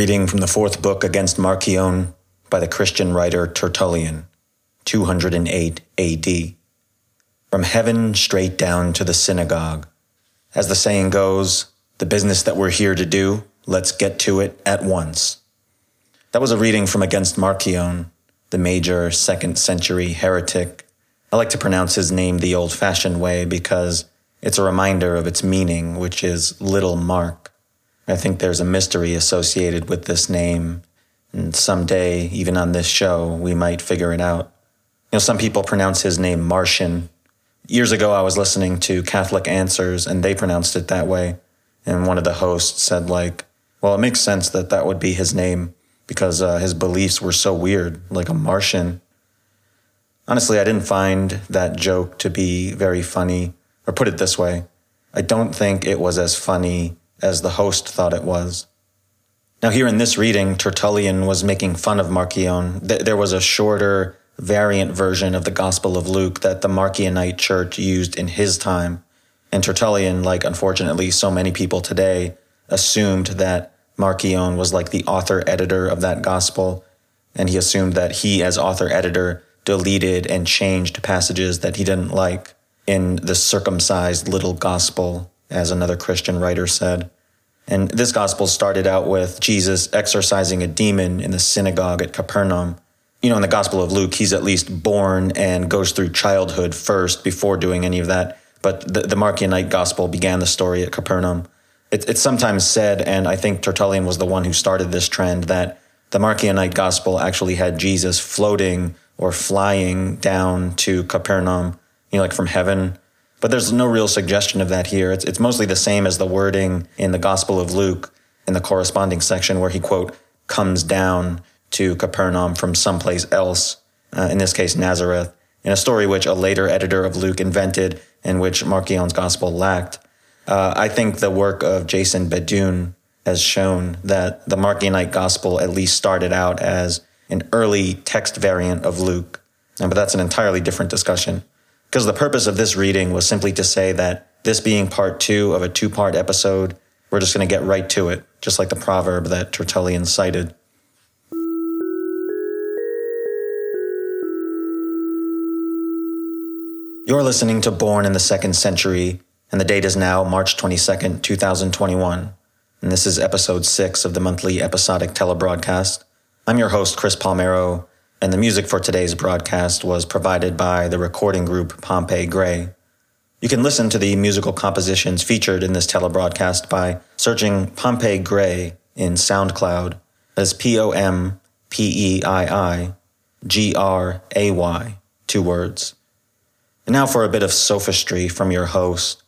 reading from the fourth book against Marcion by the Christian writer Tertullian, 208 AD. From heaven straight down to the synagogue. As the saying goes, the business that we're here to do, let's get to it at once. That was a reading from Against Marcion, the major second century heretic. I like to pronounce his name the old fashioned way because it's a reminder of its meaning, which is little mark. I think there's a mystery associated with this name, and someday, even on this show, we might figure it out. You know, some people pronounce his name Martian. Years ago, I was listening to Catholic Answers, and they pronounced it that way. And one of the hosts said, like, well, it makes sense that that would be his name because uh, his beliefs were so weird, like a Martian. Honestly, I didn't find that joke to be very funny, or put it this way, I don't think it was as funny as the host thought it was. Now, here in this reading, Tertullian was making fun of Marcion. There was a shorter, variant version of the Gospel of Luke that the Marcionite church used in his time. And Tertullian, like unfortunately so many people today, assumed that Marcion was like the author editor of that gospel. And he assumed that he, as author editor, deleted and changed passages that he didn't like in the circumcised little gospel as another Christian writer said. And this gospel started out with Jesus exorcising a demon in the synagogue at Capernaum. You know, in the Gospel of Luke, he's at least born and goes through childhood first before doing any of that. But the, the Marcionite gospel began the story at Capernaum. It, it's sometimes said, and I think Tertullian was the one who started this trend, that the Marcionite gospel actually had Jesus floating or flying down to Capernaum, you know, like from heaven but there's no real suggestion of that here. It's, it's mostly the same as the wording in the Gospel of Luke in the corresponding section where he, quote, comes down to Capernaum from someplace else, uh, in this case, Nazareth, in a story which a later editor of Luke invented and which Marcion's Gospel lacked. Uh, I think the work of Jason BeDuhn has shown that the Marcionite Gospel at least started out as an early text variant of Luke. But that's an entirely different discussion. Because the purpose of this reading was simply to say that this being part two of a two part episode, we're just going to get right to it, just like the proverb that Tertullian cited. You're listening to Born in the Second Century, and the date is now March 22nd, 2021. And this is episode six of the monthly episodic telebroadcast. I'm your host, Chris Palmero, and the music for today's broadcast was provided by the recording group Pompeii Gray. You can listen to the musical compositions featured in this telebroadcast by searching Pompeii Gray in SoundCloud as P O M P E I I G R A Y, two words. And now for a bit of sophistry from your host.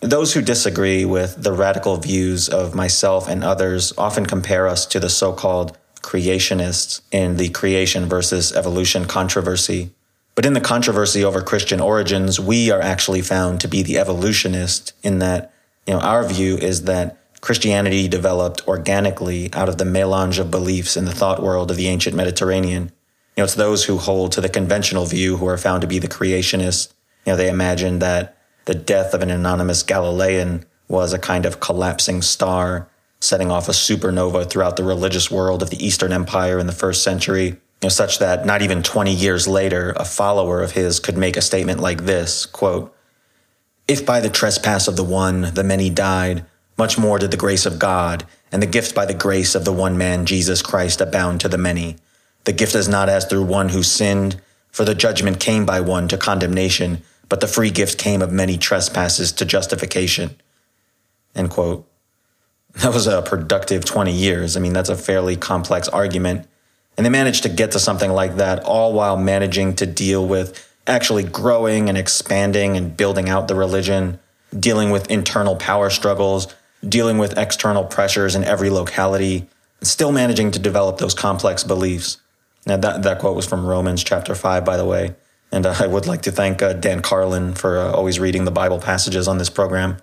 Those who disagree with the radical views of myself and others often compare us to the so called creationists in the creation versus evolution controversy. But in the controversy over Christian origins, we are actually found to be the evolutionist in that, you know, our view is that Christianity developed organically out of the melange of beliefs in the thought world of the ancient Mediterranean. You know, it's those who hold to the conventional view who are found to be the creationists. You know, they imagine that the death of an anonymous Galilean was a kind of collapsing star setting off a supernova throughout the religious world of the Eastern Empire in the first century, you know, such that not even 20 years later, a follower of his could make a statement like this, quote, If by the trespass of the one the many died, much more did the grace of God and the gift by the grace of the one man Jesus Christ abound to the many. The gift is not as through one who sinned, for the judgment came by one to condemnation, but the free gift came of many trespasses to justification. End quote. That was a productive 20 years. I mean, that's a fairly complex argument. And they managed to get to something like that, all while managing to deal with actually growing and expanding and building out the religion, dealing with internal power struggles, dealing with external pressures in every locality, still managing to develop those complex beliefs. Now, that, that quote was from Romans chapter 5, by the way. And uh, I would like to thank uh, Dan Carlin for uh, always reading the Bible passages on this program.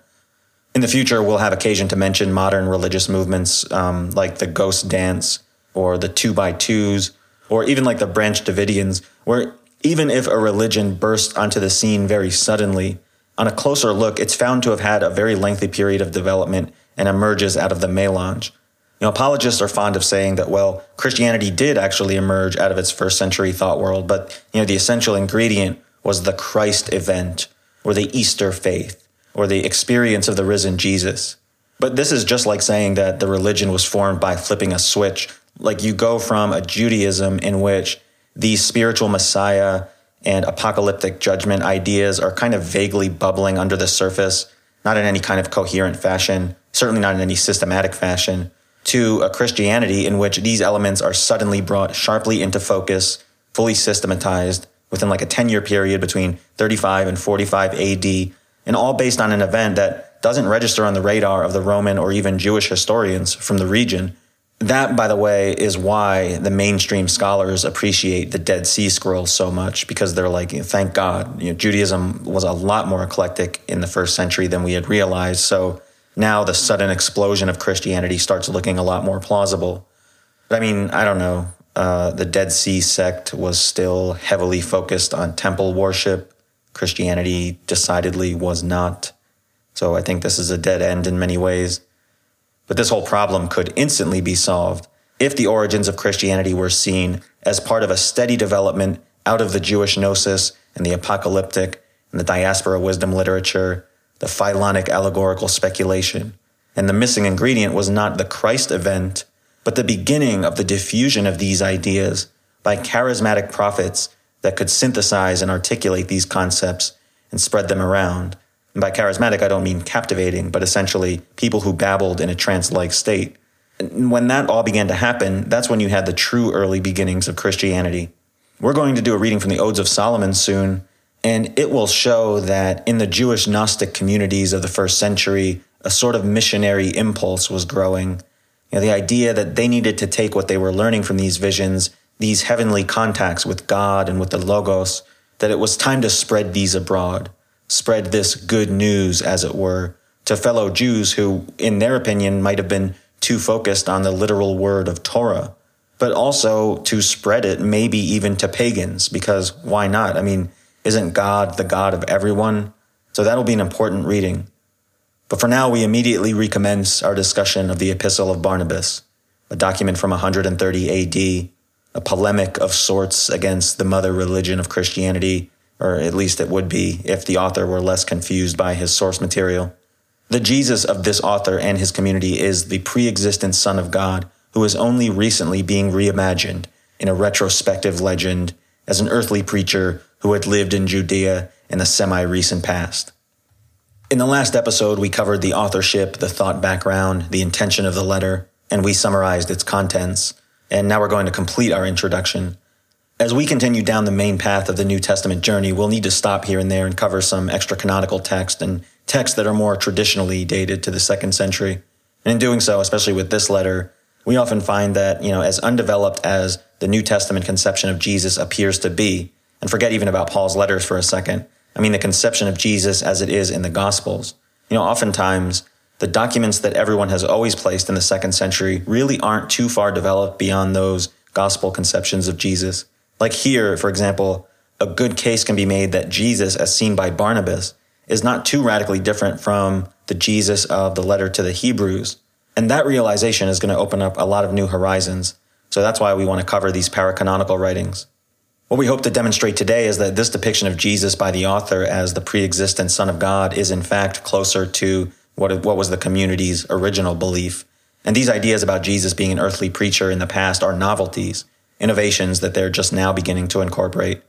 In the future, we'll have occasion to mention modern religious movements um, like the Ghost Dance or the Two by Twos, or even like the Branch Davidians, where even if a religion bursts onto the scene very suddenly, on a closer look, it's found to have had a very lengthy period of development and emerges out of the melange. You know, apologists are fond of saying that, well, Christianity did actually emerge out of its first century thought world, but, you know, the essential ingredient was the Christ event or the Easter faith or the experience of the risen Jesus. But this is just like saying that the religion was formed by flipping a switch. Like you go from a Judaism in which the spiritual Messiah and apocalyptic judgment ideas are kind of vaguely bubbling under the surface, not in any kind of coherent fashion, certainly not in any systematic fashion to a Christianity in which these elements are suddenly brought sharply into focus, fully systematized within like a 10 year period between 35 and 45 AD, and all based on an event that doesn't register on the radar of the Roman or even Jewish historians from the region. That, by the way, is why the mainstream scholars appreciate the Dead Sea Scrolls so much because they're like, thank God, you know, Judaism was a lot more eclectic in the first century than we had realized. So now the sudden explosion of Christianity starts looking a lot more plausible. But I mean, I don't know. Uh, the Dead Sea sect was still heavily focused on temple worship. Christianity decidedly was not. So I think this is a dead end in many ways. But this whole problem could instantly be solved if the origins of Christianity were seen as part of a steady development out of the Jewish gnosis and the apocalyptic and the diaspora wisdom literature the Philonic allegorical speculation. And the missing ingredient was not the Christ event, but the beginning of the diffusion of these ideas by charismatic prophets that could synthesize and articulate these concepts and spread them around. And by charismatic, I don't mean captivating, but essentially people who babbled in a trance like state. And when that all began to happen, that's when you had the true early beginnings of Christianity. We're going to do a reading from the Odes of Solomon soon, and it will show that in the Jewish Gnostic communities of the first century, a sort of missionary impulse was growing. You know, the idea that they needed to take what they were learning from these visions, these heavenly contacts with God and with the Logos, that it was time to spread these abroad, spread this good news, as it were, to fellow Jews who, in their opinion, might have been too focused on the literal word of Torah, but also to spread it maybe even to pagans, because why not? I mean, isn't God the God of everyone? So that'll be an important reading. But for now, we immediately recommence our discussion of the Epistle of Barnabas, a document from 130 AD, a polemic of sorts against the mother religion of Christianity, or at least it would be if the author were less confused by his source material. The Jesus of this author and his community is the pre existent Son of God who is only recently being reimagined in a retrospective legend as an earthly preacher who had lived in Judea in the semi recent past. In the last episode, we covered the authorship, the thought background, the intention of the letter, and we summarized its contents. And now we're going to complete our introduction. As we continue down the main path of the New Testament journey, we'll need to stop here and there and cover some extra canonical text and texts that are more traditionally dated to the second century. And in doing so, especially with this letter, we often find that, you know, as undeveloped as the New Testament conception of Jesus appears to be, and forget even about Paul's letters for a second. I mean, the conception of Jesus as it is in the Gospels. You know, oftentimes the documents that everyone has always placed in the second century really aren't too far developed beyond those gospel conceptions of Jesus. Like here, for example, a good case can be made that Jesus, as seen by Barnabas, is not too radically different from the Jesus of the letter to the Hebrews. And that realization is going to open up a lot of new horizons. So that's why we want to cover these paracanonical writings. What we hope to demonstrate today is that this depiction of Jesus by the author as the pre-existent Son of God is in fact closer to what, what was the community's original belief. And these ideas about Jesus being an earthly preacher in the past are novelties, innovations that they're just now beginning to incorporate.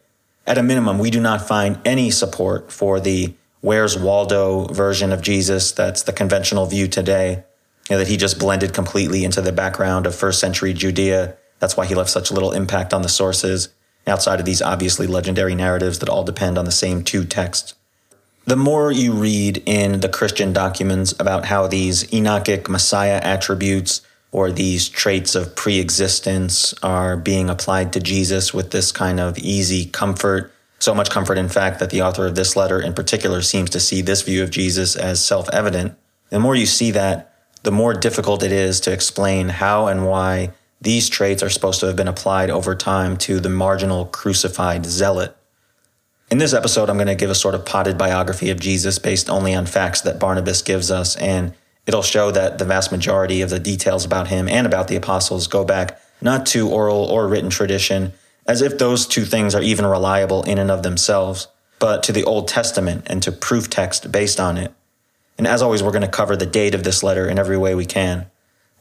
At a minimum, we do not find any support for the Where's Waldo version of Jesus that's the conventional view today, you know, that he just blended completely into the background of first century Judea. That's why he left such little impact on the sources outside of these obviously legendary narratives that all depend on the same two texts. The more you read in the Christian documents about how these Enochic Messiah attributes or these traits of pre existence are being applied to Jesus with this kind of easy comfort, So much comfort, in fact, that the author of this letter in particular seems to see this view of Jesus as self evident. The more you see that, the more difficult it is to explain how and why these traits are supposed to have been applied over time to the marginal crucified zealot. In this episode, I'm going to give a sort of potted biography of Jesus based only on facts that Barnabas gives us, and it'll show that the vast majority of the details about him and about the apostles go back not to oral or written tradition, as if those two things are even reliable in and of themselves, but to the Old Testament and to proof text based on it. And as always, we're going to cover the date of this letter in every way we can.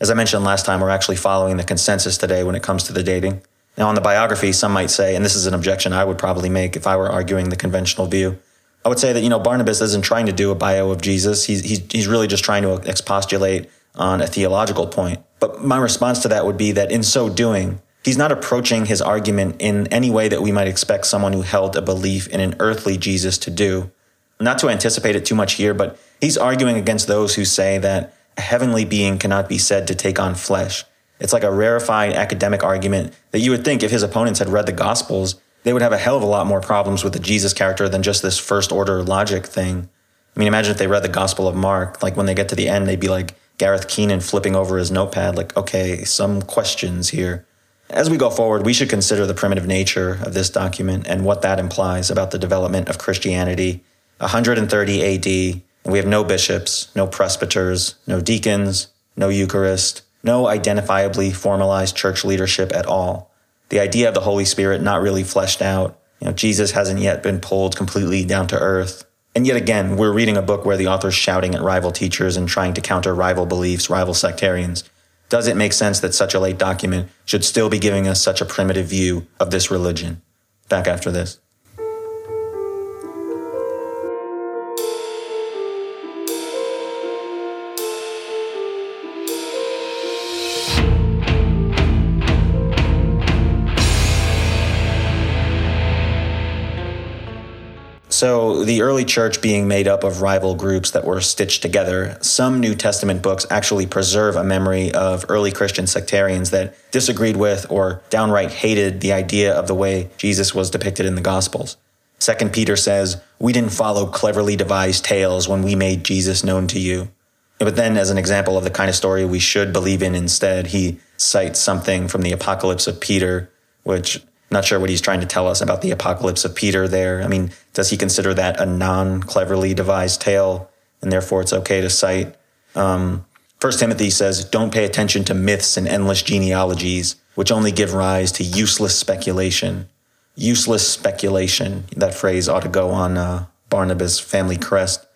As I mentioned last time, we're actually following the consensus today when it comes to the dating. Now, on the biography, some might say, and this is an objection I would probably make if I were arguing the conventional view, I would say that, you know, Barnabas isn't trying to do a bio of Jesus. He's, he's, he's really just trying to expostulate on a theological point. But my response to that would be that in so doing, he's not approaching his argument in any way that we might expect someone who held a belief in an earthly Jesus to do. Not to anticipate it too much here, but he's arguing against those who say that a heavenly being cannot be said to take on flesh. It's like a rarefied academic argument that you would think if his opponents had read the Gospels, they would have a hell of a lot more problems with the Jesus character than just this first order logic thing. I mean, imagine if they read the Gospel of Mark, like when they get to the end, they'd be like Gareth Keenan flipping over his notepad, like, okay, some questions here. As we go forward, we should consider the primitive nature of this document and what that implies about the development of Christianity. 130 AD, we have no bishops, no presbyters, no deacons, no Eucharist, no identifiably formalized church leadership at all. The idea of the Holy Spirit not really fleshed out. You know, Jesus hasn't yet been pulled completely down to earth. And yet again, we're reading a book where the author's shouting at rival teachers and trying to counter rival beliefs, rival sectarians. Does it make sense that such a late document should still be giving us such a primitive view of this religion? Back after this. So, the early church being made up of rival groups that were stitched together, some New Testament books actually preserve a memory of early Christian sectarians that disagreed with or downright hated the idea of the way Jesus was depicted in the Gospels. Second Peter says, We didn't follow cleverly devised tales when we made Jesus known to you. But then, as an example of the kind of story we should believe in instead, he cites something from the Apocalypse of Peter, which not sure what he's trying to tell us about the apocalypse of Peter there. I mean, does he consider that a non cleverly devised tale and therefore it's okay to cite? Um, First Timothy says, don't pay attention to myths and endless genealogies, which only give rise to useless speculation. Useless speculation. That phrase ought to go on uh, Barnabas' family crest.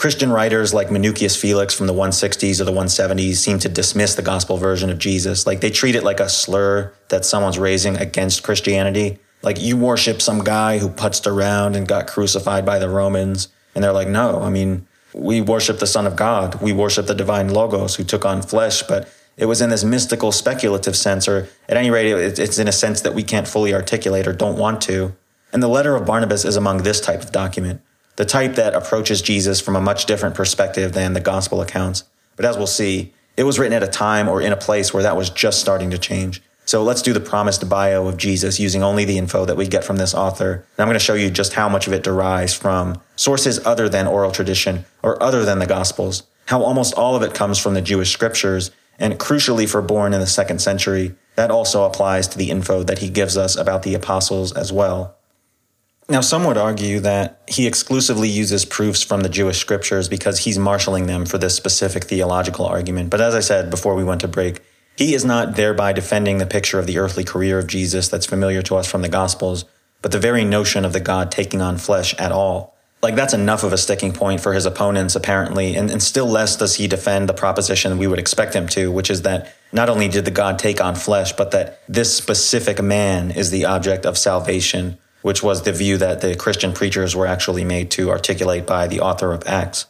Christian writers like Minucius Felix from the 160s or the 170s seem to dismiss the gospel version of Jesus. Like they treat it like a slur that someone's raising against Christianity. Like you worship some guy who putzed around and got crucified by the Romans. And they're like, no, I mean, we worship the Son of God. We worship the divine Logos who took on flesh, but it was in this mystical, speculative sense, or at any rate, it's in a sense that we can't fully articulate or don't want to. And the letter of Barnabas is among this type of document the type that approaches Jesus from a much different perspective than the gospel accounts. But as we'll see, it was written at a time or in a place where that was just starting to change. So let's do the promised bio of Jesus using only the info that we get from this author. And I'm going to show you just how much of it derives from sources other than oral tradition or other than the Gospels, how almost all of it comes from the Jewish scriptures. And crucially, for born in the second century, that also applies to the info that he gives us about the apostles as well. Now, some would argue that he exclusively uses proofs from the Jewish scriptures because he's marshaling them for this specific theological argument. But as I said before we went to break, he is not thereby defending the picture of the earthly career of Jesus that's familiar to us from the Gospels, but the very notion of the God taking on flesh at all. Like, that's enough of a sticking point for his opponents, apparently, and, and still less does he defend the proposition we would expect him to, which is that not only did the God take on flesh, but that this specific man is the object of salvation which was the view that the Christian preachers were actually made to articulate by the author of Acts.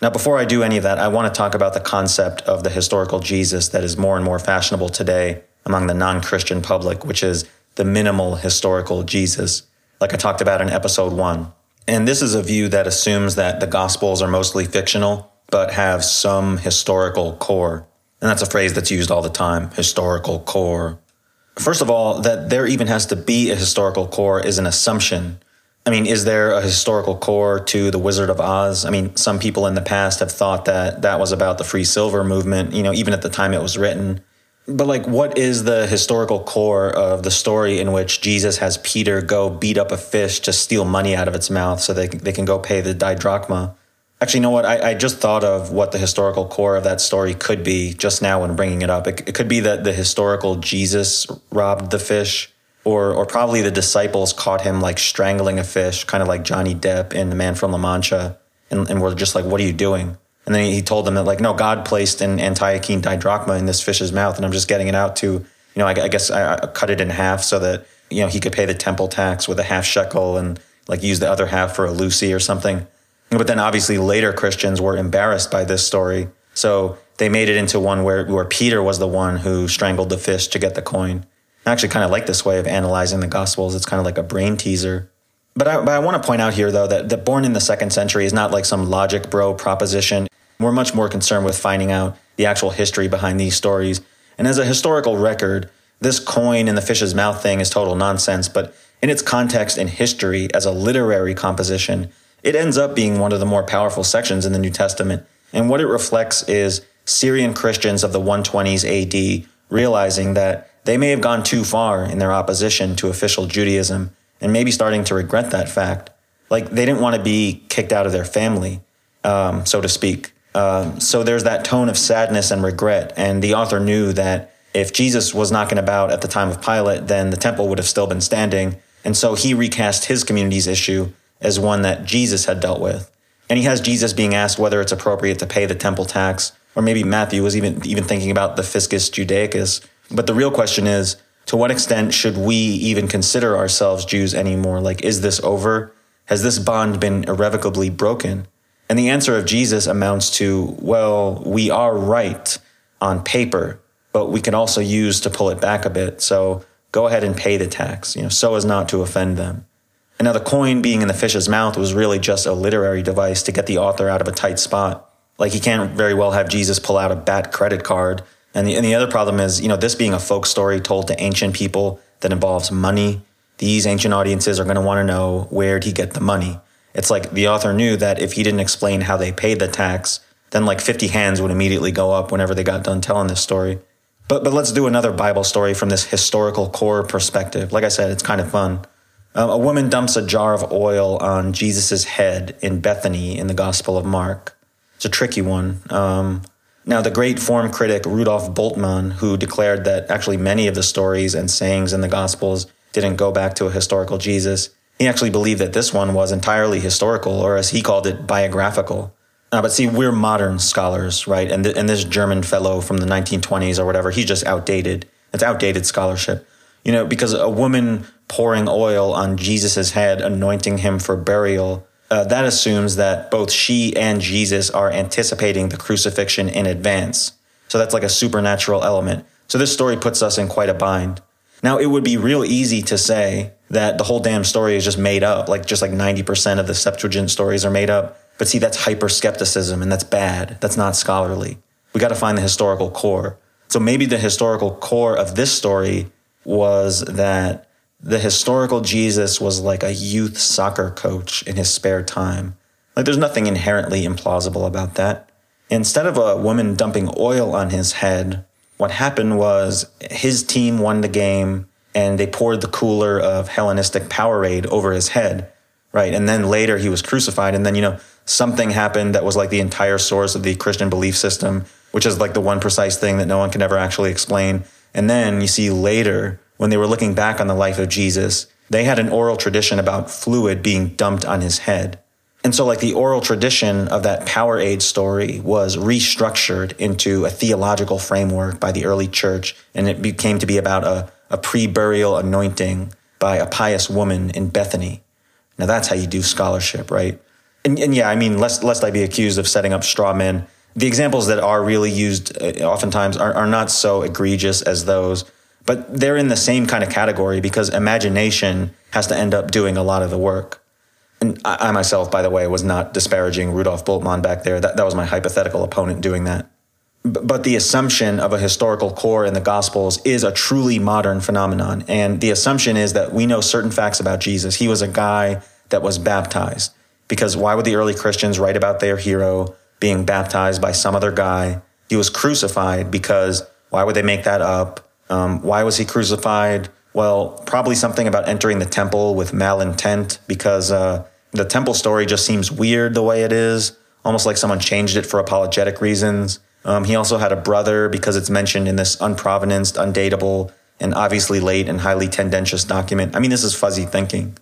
Now, before I do any of that, I want to talk about the concept of the historical Jesus that is more and more fashionable today among the non Christian public, which is the minimal historical Jesus, like I talked about in episode one. And this is a view that assumes that the Gospels are mostly fictional, but have some historical core. And that's a phrase that's used all the time historical core. First of all, that there even has to be a historical core is an assumption. I mean, is there a historical core to The Wizard of Oz? I mean, some people in the past have thought that that was about the free silver movement, you know, even at the time it was written. But like, what is the historical core of the story in which Jesus has Peter go beat up a fish to steal money out of its mouth so they, they can go pay the didrachma? Actually, you know what? I, I just thought of what the historical core of that story could be just now when bringing it up. It, it could be that the historical Jesus robbed the fish or or probably the disciples caught him like strangling a fish, kind of like Johnny Depp in The Man from La Mancha, and, and were just like, "What are you doing?" And then he told them that like, "No, God placed an Antiochene didrachma in this fish's mouth, and I'm just getting it out to, you know, I, I guess I, I cut it in half so that you know he could pay the temple tax with a half shekel and like use the other half for a lucy or something." But then obviously later Christians were embarrassed by this story, so they made it into one where where Peter was the one who strangled the fish to get the coin. I actually kind of like this way of analyzing the Gospels. It's kind of like a brain teaser. But I, but I want to point out here, though, that, that born in the second century is not like some logic bro proposition. We're much more concerned with finding out the actual history behind these stories. And as a historical record, this coin in the fish's mouth thing is total nonsense. But in its context in history as a literary composition, it ends up being one of the more powerful sections in the New Testament. And what it reflects is Syrian Christians of the 120s AD realizing that they may have gone too far in their opposition to official Judaism and maybe starting to regret that fact. Like they didn't want to be kicked out of their family, um, so to speak. Um, so there's that tone of sadness and regret. And the author knew that if Jesus was knocking about at the time of Pilate, then the temple would have still been standing. And so he recast his community's issue as one that Jesus had dealt with. And he has Jesus being asked whether it's appropriate to pay the temple tax, or maybe Matthew was even even thinking about the fiscus judaicus, but the real question is to what extent should we even consider ourselves Jews anymore? Like, is this over? Has this bond been irrevocably broken? And the answer of Jesus amounts to, well, we are right on paper, but we can also use to pull it back a bit. So go ahead and pay the tax, you know, so as not to offend them. And now the coin being in the fish's mouth was really just a literary device to get the author out of a tight spot. Like he can't very well have Jesus pull out a bad credit card and the, and the other problem is, you know, this being a folk story told to ancient people that involves money, these ancient audiences are going to want to know where'd he get the money. It's like the author knew that if he didn't explain how they paid the tax, then like 50 hands would immediately go up whenever they got done telling this story. But, but let's do another Bible story from this historical core perspective. Like I said, it's kind of fun. Um, a woman dumps a jar of oil on Jesus' head in Bethany in the Gospel of Mark. It's a tricky one. Um, now, the great form critic Rudolf Bultmann, who declared that actually many of the stories and sayings in the Gospels didn't go back to a historical Jesus, he actually believed that this one was entirely historical, or as he called it, biographical. Uh, but see, we're modern scholars, right? And, th- and this German fellow from the 1920s or whatever, he's just outdated. It's outdated scholarship. You know, because a woman pouring oil on Jesus' head, anointing him for burial, uh, that assumes that both she and Jesus are anticipating the crucifixion in advance. So that's like a supernatural element. So this story puts us in quite a bind. Now, it would be real easy to say that the whole damn story is just made up, like just like 90% of the Septuagint stories are made up. But see, that's hyper skepticism and that's bad. That's not scholarly. We got to find the historical core. So maybe the historical core of this story was that the historical Jesus was like a youth soccer coach in his spare time. Like, there's nothing inherently implausible about that. Instead of a woman dumping oil on his head, what happened was his team won the game and they poured the cooler of Hellenistic Powerade over his head, right? And then later he was crucified. And then, you know, something happened that was like the entire source of the Christian belief system, which is like the one precise thing that no one can ever actually explain. And then you see later when they were looking back on the life of Jesus, they had an oral tradition about fluid being dumped on his head. And so, like the oral tradition of that Power Powerade story was restructured into a theological framework by the early church, and it became to be about a, a pre burial anointing by a pious woman in Bethany. Now, that's how you do scholarship, right? And, and yeah, I mean, lest, lest I be accused of setting up straw men, the examples that are really used uh, oftentimes are, are not so egregious as those but they're in the same kind of category because imagination has to end up doing a lot of the work. And I, I myself, by the way, was not disparaging Rudolf Bultmann back there. That, that was my hypothetical opponent doing that. But the assumption of a historical core in the Gospels is a truly modern phenomenon. And the assumption is that we know certain facts about Jesus. He was a guy that was baptized. Because why would the early Christians write about their hero being baptized by some other guy? He was crucified because why would they make that up? Um, why was he crucified? Well, probably something about entering the temple with malintent because uh, the temple story just seems weird the way it is, almost like someone changed it for apologetic reasons. Um, he also had a brother because it's mentioned in this unprovenanced, undateable, and obviously late and highly tendentious document. I mean, this is fuzzy thinking.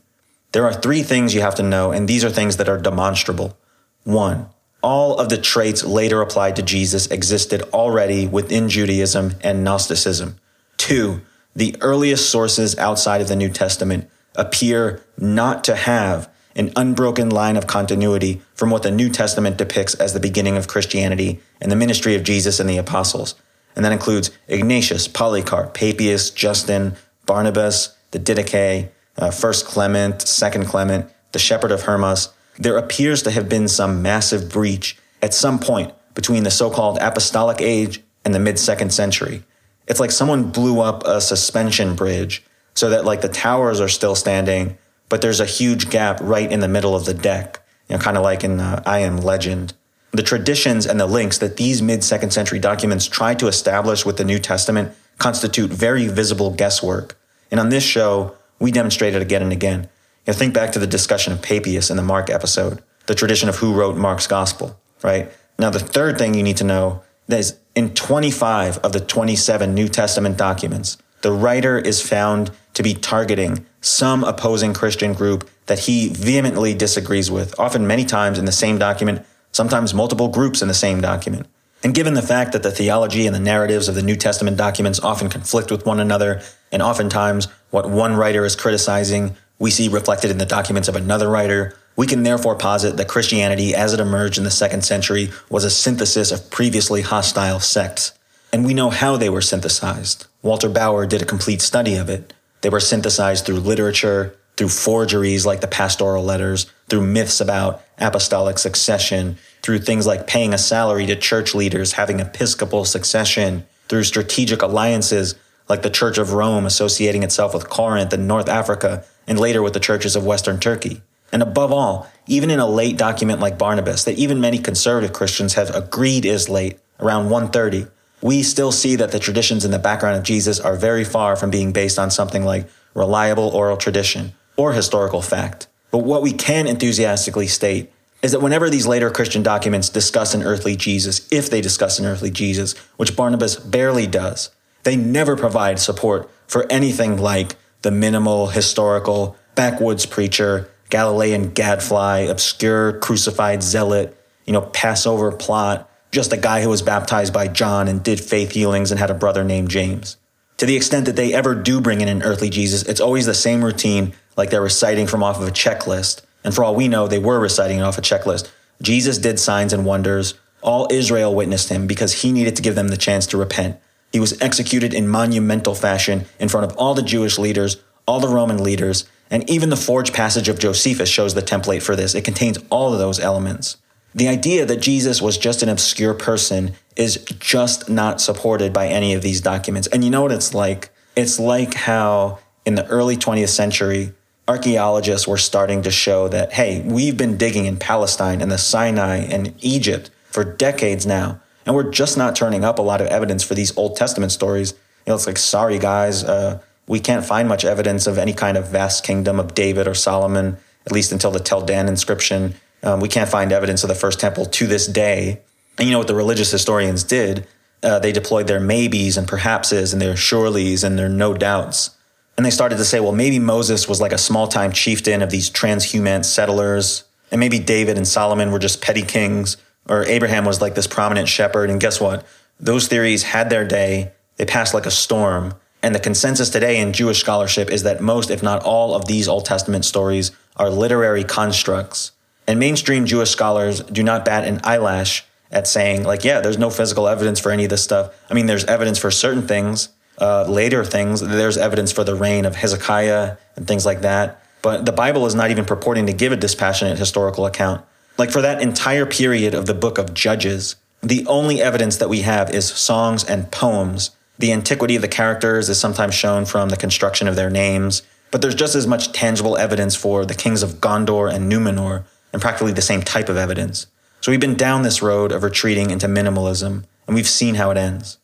There are three things you have to know, and these are things that are demonstrable. One, all of the traits later applied to Jesus existed already within Judaism and Gnosticism. Two, the earliest sources outside of the New Testament appear not to have an unbroken line of continuity from what the New Testament depicts as the beginning of Christianity and the ministry of Jesus and the apostles. And that includes Ignatius, Polycarp, Papias, Justin, Barnabas, the Didache, uh, First Clement, Second Clement, the Shepherd of Hermas. There appears to have been some massive breach at some point between the so-called apostolic age and the mid-second century. It's like someone blew up a suspension bridge so that like the towers are still standing, but there's a huge gap right in the middle of the deck, you know, kind of like in uh, I Am Legend. The traditions and the links that these mid second century documents try to establish with the New Testament constitute very visible guesswork. And on this show, we demonstrate it again and again. You know, think back to the discussion of Papias in the Mark episode, the tradition of who wrote Mark's gospel, right? Now, the third thing you need to know is in 25 of the 27 New Testament documents, the writer is found to be targeting some opposing Christian group that he vehemently disagrees with, often many times in the same document, sometimes multiple groups in the same document. And given the fact that the theology and the narratives of the New Testament documents often conflict with one another, and oftentimes what one writer is criticizing, we see reflected in the documents of another writer, we can therefore posit that Christianity, as it emerged in the second century, was a synthesis of previously hostile sects. And we know how they were synthesized. Walter Bauer did a complete study of it. They were synthesized through literature, through forgeries like the pastoral letters, through myths about apostolic succession, through things like paying a salary to church leaders, having episcopal succession, through strategic alliances like the Church of Rome associating itself with Corinth and North Africa, and later with the churches of Western Turkey. And above all, even in a late document like Barnabas, that even many conservative Christians have agreed is late, around 130, we still see that the traditions in the background of Jesus are very far from being based on something like reliable oral tradition or historical fact. But what we can enthusiastically state is that whenever these later Christian documents discuss an earthly Jesus, if they discuss an earthly Jesus, which Barnabas barely does, they never provide support for anything like the minimal, historical, backwoods preacher Galilean gadfly, obscure crucified zealot, you know, Passover plot, just a guy who was baptized by John and did faith healings and had a brother named James. To the extent that they ever do bring in an earthly Jesus, it's always the same routine, like they're reciting from off of a checklist. And for all we know, they were reciting it off a checklist. Jesus did signs and wonders. All Israel witnessed him because he needed to give them the chance to repent. He was executed in monumental fashion in front of all the Jewish leaders, all the Roman leaders, and even the forged passage of Josephus shows the template for this. It contains all of those elements. The idea that Jesus was just an obscure person is just not supported by any of these documents. And you know what it's like? It's like how in the early 20th century, archaeologists were starting to show that, hey, we've been digging in Palestine and the Sinai and Egypt for decades now, and we're just not turning up a lot of evidence for these Old Testament stories. You know, it's like, sorry, guys, uh, we can't find much evidence of any kind of vast kingdom of David or Solomon, at least until the Tel Dan inscription. Um, we can't find evidence of the first temple to this day. And you know what the religious historians did? Uh, they deployed their maybes and perhapses and their sureties and their no doubts. And they started to say, well, maybe Moses was like a small time chieftain of these transhumant settlers. And maybe David and Solomon were just petty kings. Or Abraham was like this prominent shepherd. And guess what? Those theories had their day. They passed like a storm. And the consensus today in Jewish scholarship is that most, if not all, of these Old Testament stories are literary constructs. And mainstream Jewish scholars do not bat an eyelash at saying, like, yeah, there's no physical evidence for any of this stuff. I mean, there's evidence for certain things, uh, later things. There's evidence for the reign of Hezekiah and things like that. But the Bible is not even purporting to give a dispassionate historical account. Like for that entire period of the book of Judges, the only evidence that we have is songs and poems. The antiquity of the characters is sometimes shown from the construction of their names, but there's just as much tangible evidence for the kings of Gondor and Numenor, and practically the same type of evidence. So we've been down this road of retreating into minimalism, and we've seen how it ends.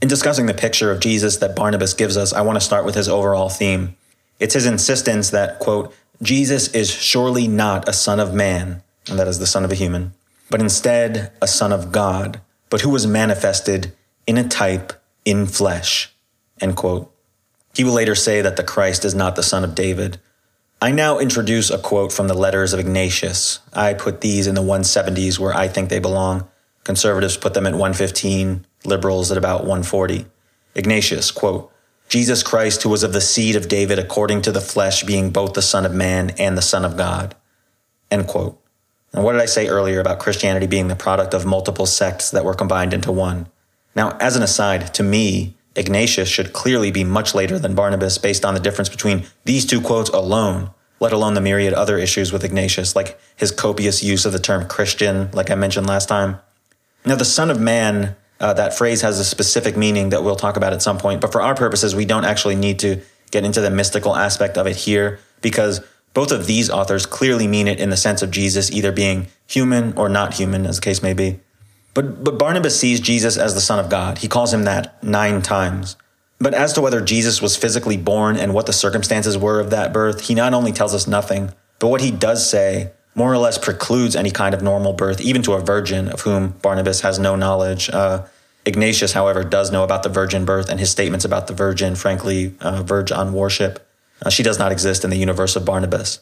In discussing the picture of Jesus that Barnabas gives us, I want to start with his overall theme. It's his insistence that, quote, Jesus is surely not a son of man, and that is the son of a human, but instead a son of God, but who was manifested in a type in flesh, end quote. He will later say that the Christ is not the son of David. I now introduce a quote from the letters of Ignatius. I put these in the 170s where I think they belong. Conservatives put them at 115, liberals at about 140. Ignatius, quote, Jesus Christ, who was of the seed of David according to the flesh, being both the Son of Man and the Son of God. End quote. And what did I say earlier about Christianity being the product of multiple sects that were combined into one? Now, as an aside, to me, Ignatius should clearly be much later than Barnabas based on the difference between these two quotes alone, let alone the myriad other issues with Ignatius, like his copious use of the term Christian, like I mentioned last time. Now, the Son of Man uh, that phrase has a specific meaning that we'll talk about at some point. But for our purposes, we don't actually need to get into the mystical aspect of it here because both of these authors clearly mean it in the sense of Jesus either being human or not human, as the case may be. But, but Barnabas sees Jesus as the Son of God. He calls him that nine times. But as to whether Jesus was physically born and what the circumstances were of that birth, he not only tells us nothing, but what he does say more or less precludes any kind of normal birth, even to a virgin of whom Barnabas has no knowledge. Uh, Ignatius, however, does know about the virgin birth, and his statements about the virgin, frankly, uh, verge on worship. Uh, she does not exist in the universe of Barnabas.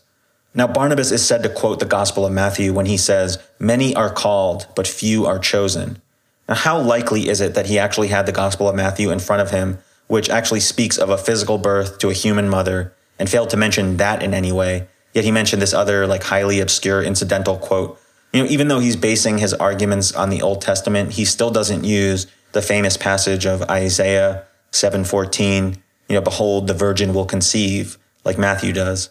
Now, Barnabas is said to quote the Gospel of Matthew when he says, Many are called, but few are chosen. Now, how likely is it that he actually had the Gospel of Matthew in front of him, which actually speaks of a physical birth to a human mother, and failed to mention that in any way, Yet he mentioned this other, like, highly obscure incidental quote. You know, even though he's basing his arguments on the Old Testament, he still doesn't use the famous passage of Isaiah 7:14, you know, behold the virgin will conceive, like Matthew does.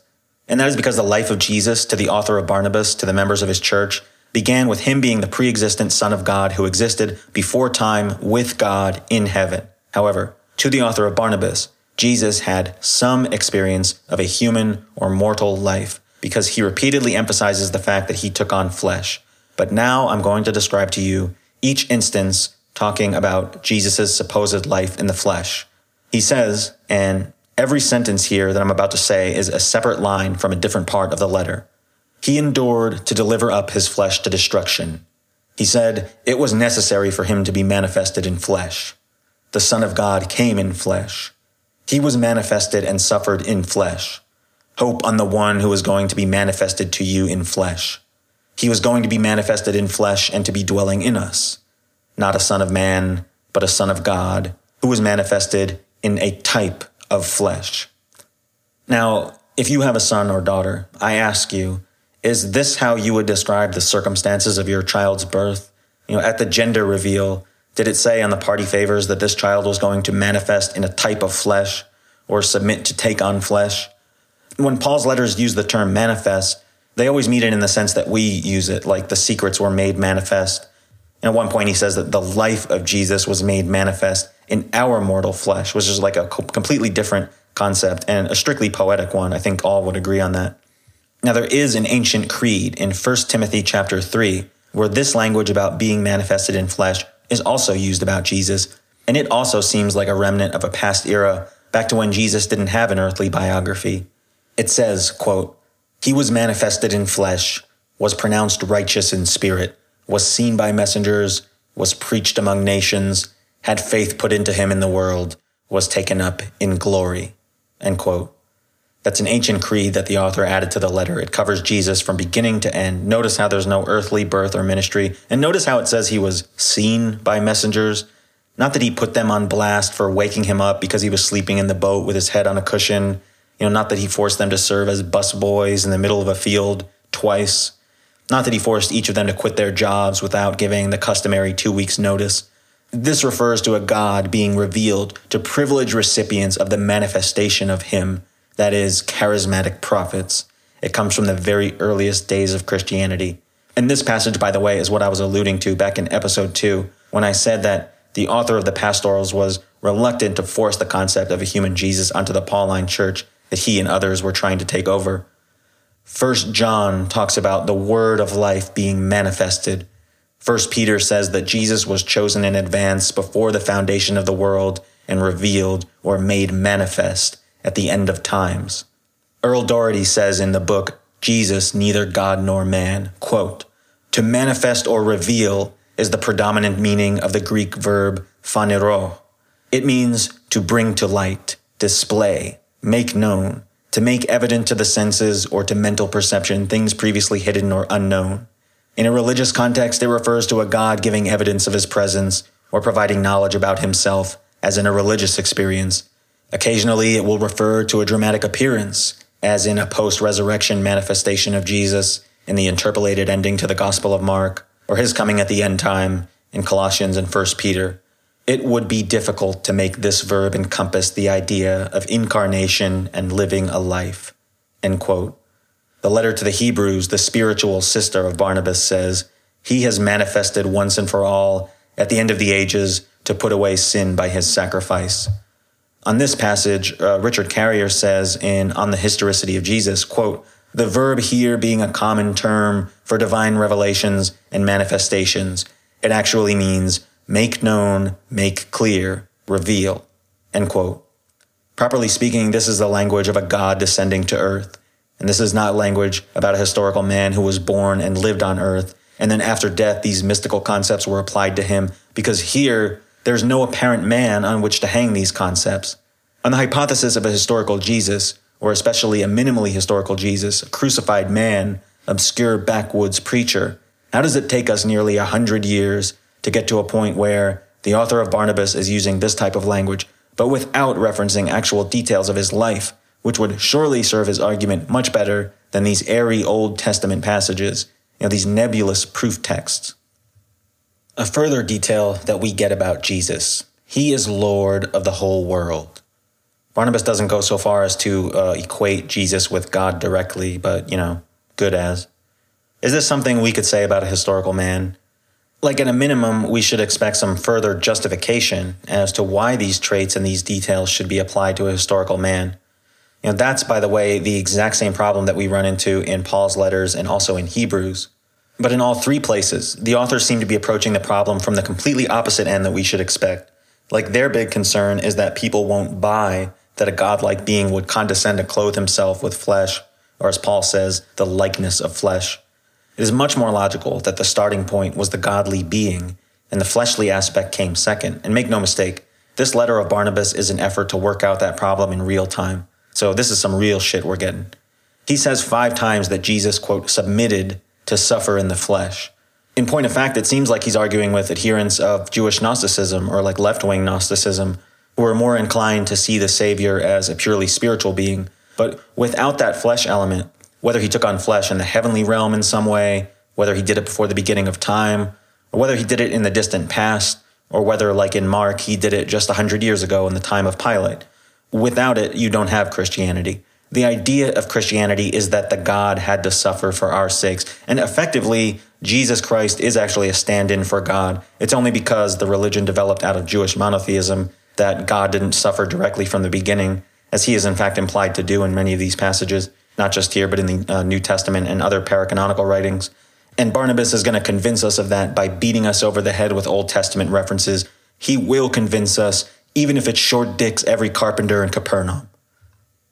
And that is because the life of Jesus to the author of Barnabas, to the members of his church, began with him being the pre-existent son of God who existed before time with God in heaven. However, to the author of Barnabas, Jesus had some experience of a human or mortal life because he repeatedly emphasizes the fact that he took on flesh. But now I'm going to describe to you each instance talking about Jesus' supposed life in the flesh. He says, and every sentence here that I'm about to say is a separate line from a different part of the letter. He endured to deliver up his flesh to destruction. He said it was necessary for him to be manifested in flesh. The Son of God came in flesh. He was manifested and suffered in flesh. Hope on the one who is going to be manifested to you in flesh. He was going to be manifested in flesh and to be dwelling in us. Not a son of man, but a son of God, who was manifested in a type of flesh. Now, if you have a son or daughter, I ask you, is this how you would describe the circumstances of your child's birth? You know, at the gender reveal, did it say on the party favors that this child was going to manifest in a type of flesh or submit to take on flesh? When Paul's letters use the term manifest, they always mean it in the sense that we use it, like the secrets were made manifest. And at one point, he says that the life of Jesus was made manifest in our mortal flesh, which is like a completely different concept and a strictly poetic one. I think all would agree on that. Now, there is an ancient creed in 1 Timothy chapter 3 where this language about being manifested in flesh is also used about Jesus, and it also seems like a remnant of a past era back to when Jesus didn't have an earthly biography. It says, quote, He was manifested in flesh, was pronounced righteous in spirit, was seen by messengers, was preached among nations, had faith put into him in the world, was taken up in glory. End quote. That's an ancient creed that the author added to the letter. It covers Jesus from beginning to end. Notice how there's no earthly birth or ministry. And notice how it says he was seen by messengers. Not that he put them on blast for waking him up because he was sleeping in the boat with his head on a cushion. You know, not that he forced them to serve as busboys in the middle of a field twice. Not that he forced each of them to quit their jobs without giving the customary two weeks notice. This refers to a God being revealed to privileged recipients of the manifestation of him that is, charismatic prophets. It comes from the very earliest days of Christianity. And this passage, by the way, is what I was alluding to back in episode two when I said that the author of the pastorals was reluctant to force the concept of a human Jesus onto the Pauline church that he and others were trying to take over. First John talks about the word of life being manifested. First Peter says that Jesus was chosen in advance before the foundation of the world and revealed or made manifest at the end of times. Earl Doherty says in the book Jesus, Neither God Nor Man, quote, to manifest or reveal is the predominant meaning of the Greek verb phanero. It means to bring to light, display, make known, to make evident to the senses or to mental perception things previously hidden or unknown. In a religious context, it refers to a God giving evidence of his presence or providing knowledge about himself, as in a religious experience. Occasionally, it will refer to a dramatic appearance, as in a post resurrection manifestation of Jesus in the interpolated ending to the Gospel of Mark, or his coming at the end time in Colossians and 1 Peter. It would be difficult to make this verb encompass the idea of incarnation and living a life. End quote. The letter to the Hebrews, the spiritual sister of Barnabas, says, He has manifested once and for all at the end of the ages to put away sin by his sacrifice. On this passage, uh, Richard Carrier says in On the Historicity of Jesus, quote, the verb here being a common term for divine revelations and manifestations, it actually means make known, make clear, reveal, end quote. Properly speaking, this is the language of a God descending to earth. And this is not language about a historical man who was born and lived on earth. And then after death, these mystical concepts were applied to him because here there's no apparent man on which to hang these concepts. On the hypothesis of a historical Jesus, or especially a minimally historical Jesus, a crucified man, obscure backwoods preacher, how does it take us nearly a hundred years to get to a point where the author of Barnabas is using this type of language, but without referencing actual details of his life, which would surely serve his argument much better than these airy Old Testament passages, you know, these nebulous proof texts. A further detail that we get about Jesus he is Lord of the whole world. Barnabas doesn't go so far as to uh, equate Jesus with God directly, but, you know, good as. Is this something we could say about a historical man? Like, at a minimum, we should expect some further justification as to why these traits and these details should be applied to a historical man. You know, that's, by the way, the exact same problem that we run into in Paul's letters and also in Hebrews. But in all three places, the authors seem to be approaching the problem from the completely opposite end that we should expect. Like, their big concern is that people won't buy that a godlike being would condescend to clothe himself with flesh, or as Paul says, the likeness of flesh. It is much more logical that the starting point was the godly being, and the fleshly aspect came second. And make no mistake, this letter of Barnabas is an effort to work out that problem in real time. So this is some real shit we're getting. He says five times that Jesus, quote, submitted to suffer in the flesh. In point of fact, it seems like he's arguing with adherents of Jewish Gnosticism or like left wing Gnosticism, who are more inclined to see the Savior as a purely spiritual being. But without that flesh element, whether he took on flesh in the heavenly realm in some way, whether he did it before the beginning of time, or whether he did it in the distant past, or whether, like in Mark, he did it just a hundred years ago in the time of Pilate. Without it, you don't have Christianity. The idea of Christianity is that the God had to suffer for our sakes. And effectively, Jesus Christ is actually a stand in for God. It's only because the religion developed out of Jewish monotheism that God didn't suffer directly from the beginning, as he is in fact implied to do in many of these passages, not just here, but in the uh, New Testament and other paracanonical writings. And Barnabas is going to convince us of that by beating us over the head with Old Testament references. He will convince us, even if it short dicks every carpenter in Capernaum.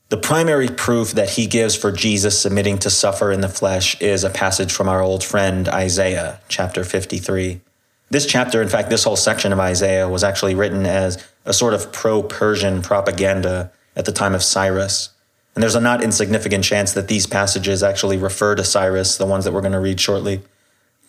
The primary proof that he gives for Jesus submitting to suffer in the flesh is a passage from our old friend Isaiah, chapter 53. This chapter, in fact, this whole section of Isaiah was actually written as a sort of pro Persian propaganda at the time of Cyrus. And there's a not insignificant chance that these passages actually refer to Cyrus, the ones that we're going to read shortly.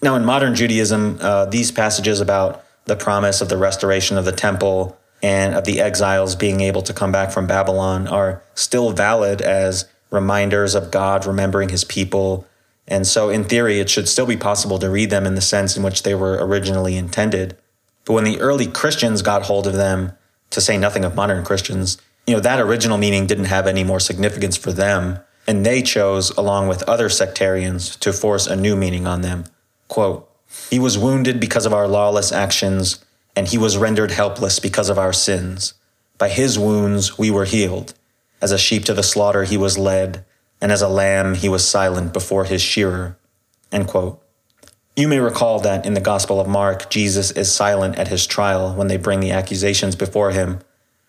Now, in modern Judaism, uh, these passages about the promise of the restoration of the temple and of the exiles being able to come back from Babylon are still valid as reminders of God remembering his people and so, in theory, it should still be possible to read them in the sense in which they were originally intended. But when the early Christians got hold of them, to say nothing of modern Christians, you know, that original meaning didn't have any more significance for them. And they chose, along with other sectarians, to force a new meaning on them. Quote, He was wounded because of our lawless actions, and he was rendered helpless because of our sins. By his wounds we were healed. As a sheep to the slaughter he was led, and as a lamb he was silent before his shearer. You may recall that in the Gospel of Mark, Jesus is silent at his trial when they bring the accusations before him.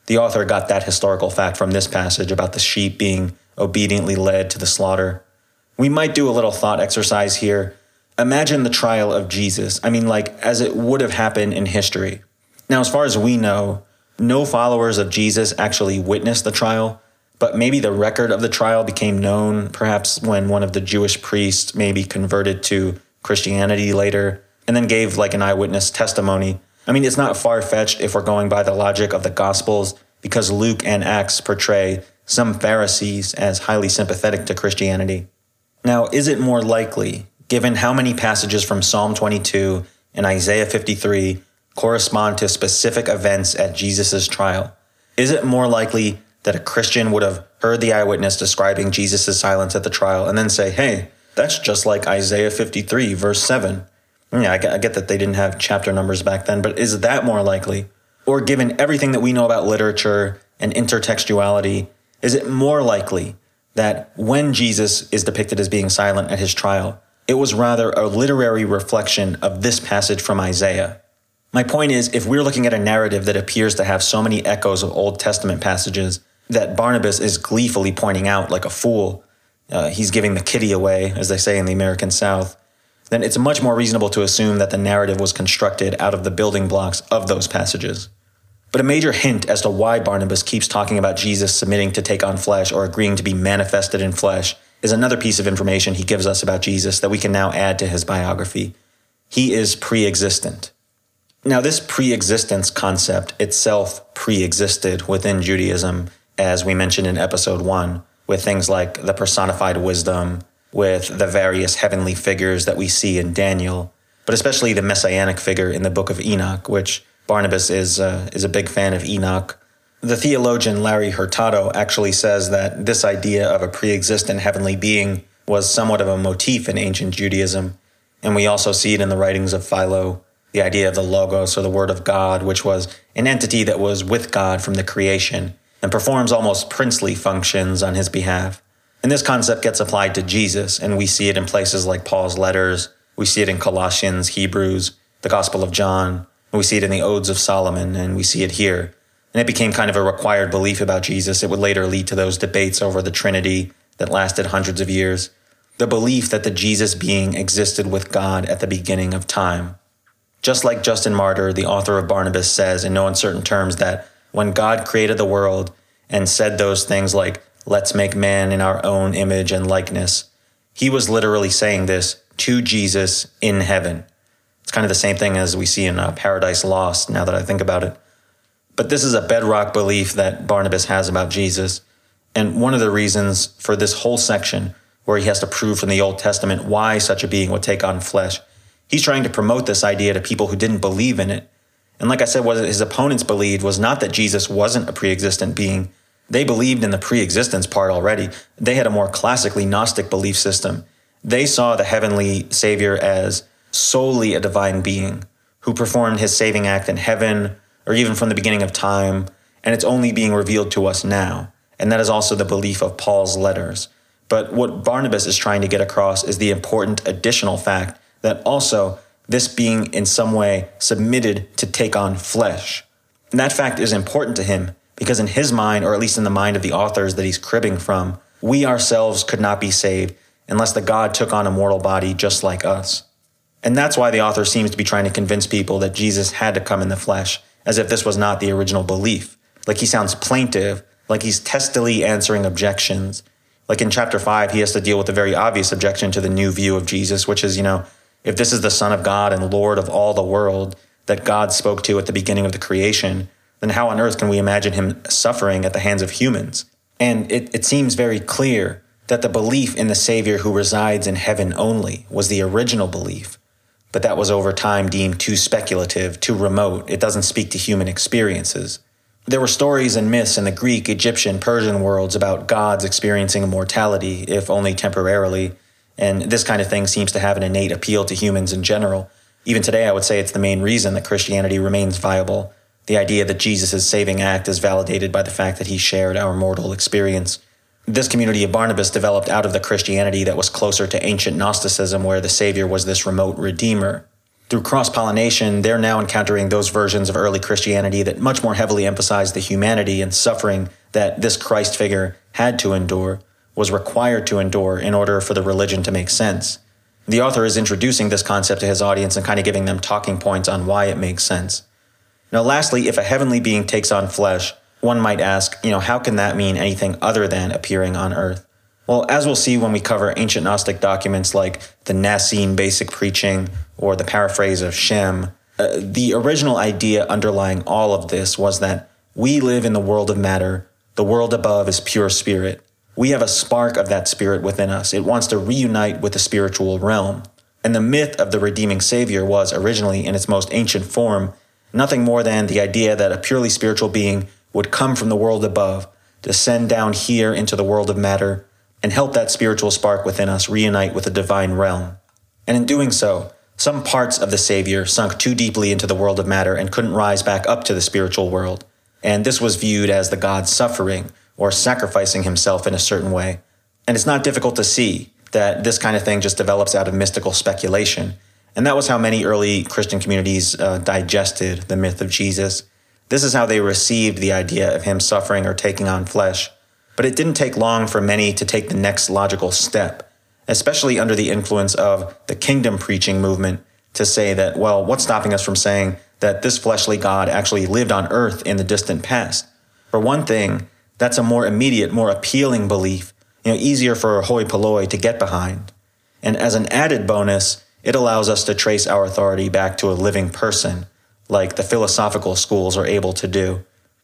The author got that historical fact from this passage about the sheep being obediently led to the slaughter. We might do a little thought exercise here. Imagine the trial of Jesus. I mean, like, as it would have happened in history. Now, as far as we know, no followers of Jesus actually witnessed the trial, but maybe the record of the trial became known, perhaps when one of the Jewish priests maybe converted to Christianity later and then gave like an eyewitness testimony. I mean, it's not far fetched if we're going by the logic of the Gospels, because Luke and Acts portray some Pharisees as highly sympathetic to Christianity. Now, is it more likely, given how many passages from Psalm 22 and Isaiah 53 correspond to specific events at Jesus' trial? Is it more likely that a Christian would have heard the eyewitness describing Jesus' silence at the trial and then say, hey, that's just like Isaiah 53, verse 7? Yeah, I get, that they didn't have chapter numbers back then, but is that more likely? Or given everything that we know about literature and intertextuality, is it more likely that when Jesus is depicted as being silent at his trial, it was rather a literary reflection of this passage from Isaiah? My point is, if we're looking at a narrative that appears to have so many echoes of Old Testament passages that Barnabas is gleefully pointing out like a fool, uh, he's giving the kitty away, as they say in the American South, then it's much more reasonable to assume that the narrative was constructed out of the building blocks of those passages. But a major hint as to why Barnabas keeps talking about Jesus submitting to take on flesh or agreeing to be manifested in flesh is another piece of information he gives us about Jesus that we can now add to his biography. He is pre existent. Now, this pre existence concept itself pre existed within Judaism, as we mentioned in episode one, with things like the personified wisdom, with the various heavenly figures that we see in Daniel, but especially the messianic figure in the book of Enoch, which Barnabas is, uh, is a big fan of Enoch. The theologian Larry Hurtado actually says that this idea of a pre existent heavenly being was somewhat of a motif in ancient Judaism, and we also see it in the writings of Philo, the idea of the Logos or the Word of God, which was an entity that was with God from the creation and performs almost princely functions on his behalf. And this concept gets applied to Jesus, and we see it in places like Paul's letters, we see it in Colossians, Hebrews, the Gospel of John, we see it in the Odes of Solomon, and we see it here. And it became kind of a required belief about Jesus. It would later lead to those debates over the Trinity that lasted hundreds of years. The belief that the Jesus being existed with God at the beginning of time. Just like Justin Martyr, the author of Barnabas, says in no uncertain terms that when God created the world and said those things like, let's make man in our own image and likeness. He was literally saying this to Jesus in heaven. It's kind of the same thing as we see in uh, Paradise Lost, now that I think about it. But this is a bedrock belief that Barnabas has about Jesus. And one of the reasons for this whole section, where he has to prove from the Old Testament why such a being would take on flesh, he's trying to promote this idea to people who didn't believe in it. And like I said, what his opponents believed was not that Jesus wasn't a pre existent being, they believed in the pre existence part already. They had a more classically Gnostic belief system. They saw the heavenly Savior as solely a divine being who performed his saving act in heaven or even from the beginning of time, and it's only being revealed to us now. And that is also the belief of Paul's letters. But what Barnabas is trying to get across is the important additional fact that also this being in some way submitted to take on flesh. And that fact is important to him because in his mind, or at least in the mind of the authors that he's cribbing from, we ourselves could not be saved unless the God took on a mortal body just like us. And that's why the author seems to be trying to convince people that Jesus had to come in the flesh, as if this was not the original belief. Like he sounds plaintive, like he's testily answering objections. Like in chapter 5, he has to deal with a very obvious objection to the new view of Jesus, which is, you know, if this is the Son of God and Lord of all the world that God spoke to at the beginning of the creation, then how on earth can we imagine him suffering at the hands of humans? And it, it seems very clear that the belief in the Savior who resides in heaven only was the original belief, but that was over time deemed too speculative, too remote. It doesn't speak to human experiences. There were stories and myths in the Greek, Egyptian, Persian worlds about gods experiencing immortality, if only temporarily, and this kind of thing seems to have an innate appeal to humans in general. Even today, I would say it's the main reason that Christianity remains viable The idea that Jesus' saving act is validated by the fact that he shared our mortal experience. This community of Barnabas developed out of the Christianity that was closer to ancient Gnosticism, where the Savior was this remote redeemer. Through cross pollination, they're now encountering those versions of early Christianity that much more heavily emphasized the humanity and suffering that this Christ figure had to endure, was required to endure in order for the religion to make sense. The author is introducing this concept to his audience and kind of giving them talking points on why it makes sense. Now, lastly, if a heavenly being takes on flesh, one might ask, you know, how can that mean anything other than appearing on earth? Well, as we'll see when we cover ancient Gnostic documents like the Nicene Basic Preaching or the paraphrase of Shem, uh, the original idea underlying all of this was that we live in the world of matter, the world above is pure spirit. We have a spark of that spirit within us. It wants to reunite with the spiritual realm. And the myth of the redeeming Savior was originally, in its most ancient form, nothing more than the idea that a purely spiritual being would come from the world above, descend down here into the world of matter, and help that spiritual spark within us reunite with the divine realm. And in doing so, some parts of the Savior sunk too deeply into the world of matter and couldn't rise back up to the spiritual world. And this was viewed as the God suffering or sacrificing himself in a certain way. And it's not difficult to see that this kind of thing just develops out of mystical speculation. And that was how many early Christian communities uh, digested the myth of Jesus. This is how they received the idea of him suffering or taking on flesh. But it didn't take long for many to take the next logical step, especially under the influence of the kingdom preaching movement, to say that, well, what's stopping us from saying that this fleshly God actually lived on earth in the distant past? For one thing, that's a more immediate, more appealing belief, you know, easier for hoi polloi to get behind. And as an added bonus, it allows us to trace our authority back to a living person, like the philosophical schools are able to do.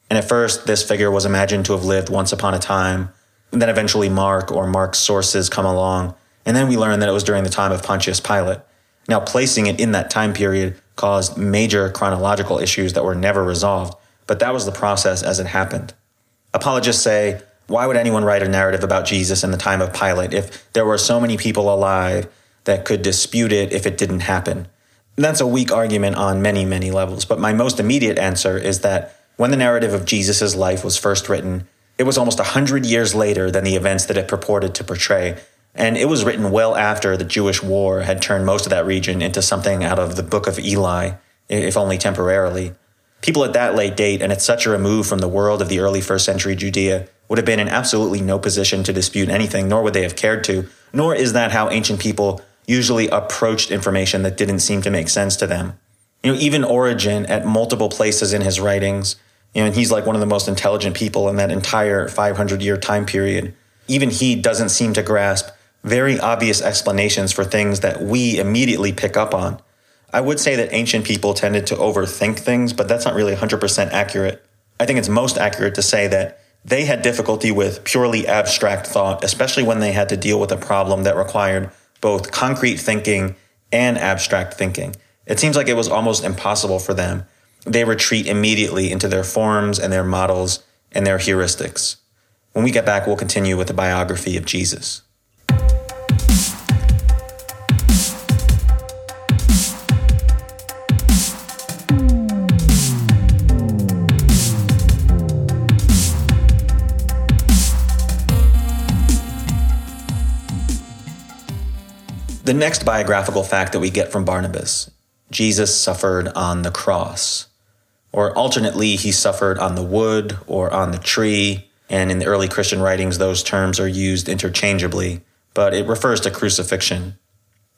And at first, this figure was imagined to have lived once upon a time. And then eventually, Mark or Mark's sources come along. And then we learn that it was during the time of Pontius Pilate. Now, placing it in that time period caused major chronological issues that were never resolved, but that was the process as it happened. Apologists say, why would anyone write a narrative about Jesus in the time of Pilate if there were so many people alive that could dispute it if it didn't happen? That's a weak argument on many, many levels, but my most immediate answer is that when the narrative of Jesus' life was first written, it was almost 100 years later than the events that it purported to portray. And it was written well after the Jewish war had turned most of that region into something out of the Book of Eli, if only temporarily. People at that late date and at such a remove from the world of the early first century Judea would have been in absolutely no position to dispute anything, nor would they have cared to, nor is that how ancient people usually approached information that didn't seem to make sense to them. You know, even Origen at multiple places in his writings You and he's like one of the most intelligent people in that entire 500 year time period. Even he doesn't seem to grasp very obvious explanations for things that we immediately pick up on. I would say that ancient people tended to overthink things, but that's not really 100% accurate. I think it's most accurate to say that they had difficulty with purely abstract thought, especially when they had to deal with a problem that required both concrete thinking and abstract thinking. It seems like it was almost impossible for them they retreat immediately into their forms and their models and their heuristics. When we get back, we'll continue with the biography of Jesus. The next biographical fact that we get from Barnabas Jesus suffered on the cross or alternately, he suffered on the wood or on the tree. And in the early Christian writings, those terms are used interchangeably, but it refers to crucifixion.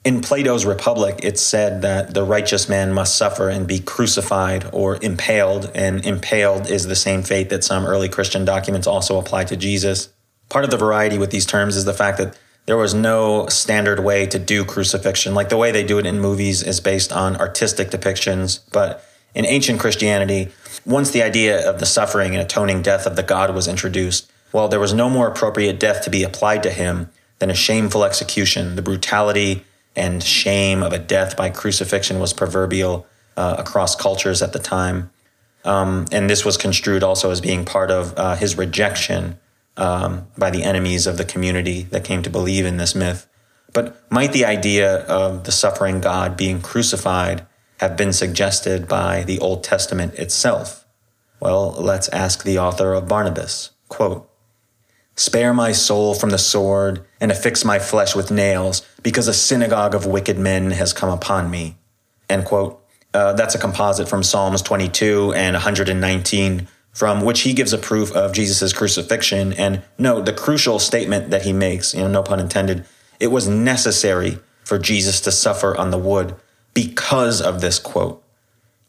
In Plato's Republic, it's said that the righteous man must suffer and be crucified or impaled, and impaled is the same fate that some early Christian documents also apply to Jesus. Part of the variety with these terms is the fact that there was no standard way to do crucifixion. Like the way they do it in movies is based on artistic depictions, but in ancient Christianity, once the idea of the suffering and atoning death of the God was introduced, well, there was no more appropriate death to be applied to him than a shameful execution. The brutality and shame of a death by crucifixion was proverbial uh, across cultures at the time. Um, and this was construed also as being part of uh, his rejection um, by the enemies of the community that came to believe in this myth. But might the idea of the suffering God being crucified have been suggested by the Old Testament itself. Well, let's ask the author of Barnabas. Quote, Spare my soul from the sword and affix my flesh with nails because a synagogue of wicked men has come upon me. End quote. Uh, that's a composite from Psalms 22 and 119, from which he gives a proof of Jesus' crucifixion. And note the crucial statement that he makes, you know, no pun intended, it was necessary for Jesus to suffer on the wood because of this quote.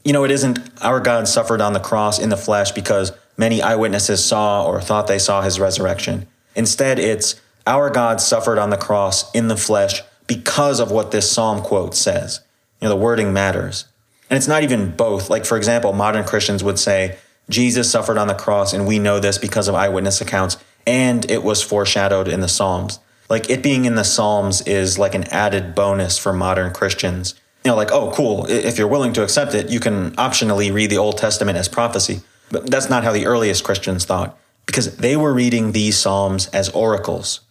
You know, it isn't our God suffered on the cross in the flesh because many eyewitnesses saw or thought they saw his resurrection. Instead, it's our God suffered on the cross in the flesh because of what this psalm quote says. You know, the wording matters. And it's not even both. Like, for example, modern Christians would say, Jesus suffered on the cross, and we know this because of eyewitness accounts, and it was foreshadowed in the Psalms. Like, it being in the Psalms is like an added bonus for modern Christians. You know, like, oh, cool. If you're willing to accept it, you can optionally read the Old Testament as prophecy. But that's not how the earliest Christians thought, because they were reading these Psalms as oracles.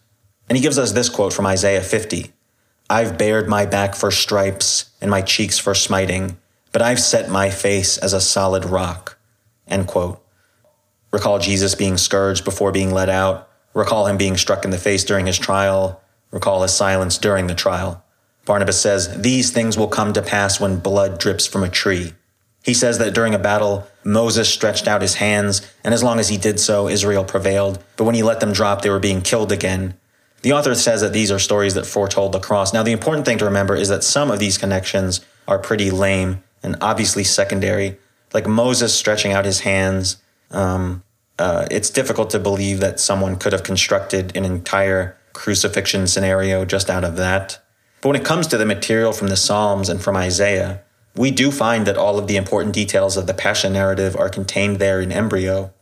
And he gives us this quote from Isaiah 50 I've bared my back for stripes and my cheeks for smiting, but I've set my face as a solid rock. End quote. Recall Jesus being scourged before being let out. Recall him being struck in the face during his trial. Recall his silence during the trial. Barnabas says, These things will come to pass when blood drips from a tree. He says that during a battle, Moses stretched out his hands, and as long as he did so, Israel prevailed. But when he let them drop, they were being killed again. The author says that these are stories that foretold the cross. Now, the important thing to remember is that some of these connections are pretty lame and obviously secondary, like Moses stretching out his hands. Um, uh, it's difficult to believe that someone could have constructed an entire crucifixion scenario just out of that. But when it comes to the material from the Psalms and from Isaiah, we do find that all of the important details of the Passion narrative are contained there in embryo.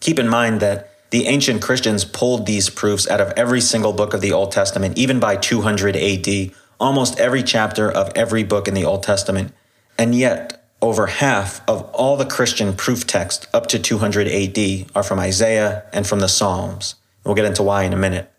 Keep in mind that the ancient Christians pulled these proofs out of every single book of the Old Testament, even by 200 AD, almost every chapter of every book in the Old Testament. And yet, over half of all the Christian proof texts up to 200 AD are from Isaiah and from the Psalms. We'll get into why in a minute.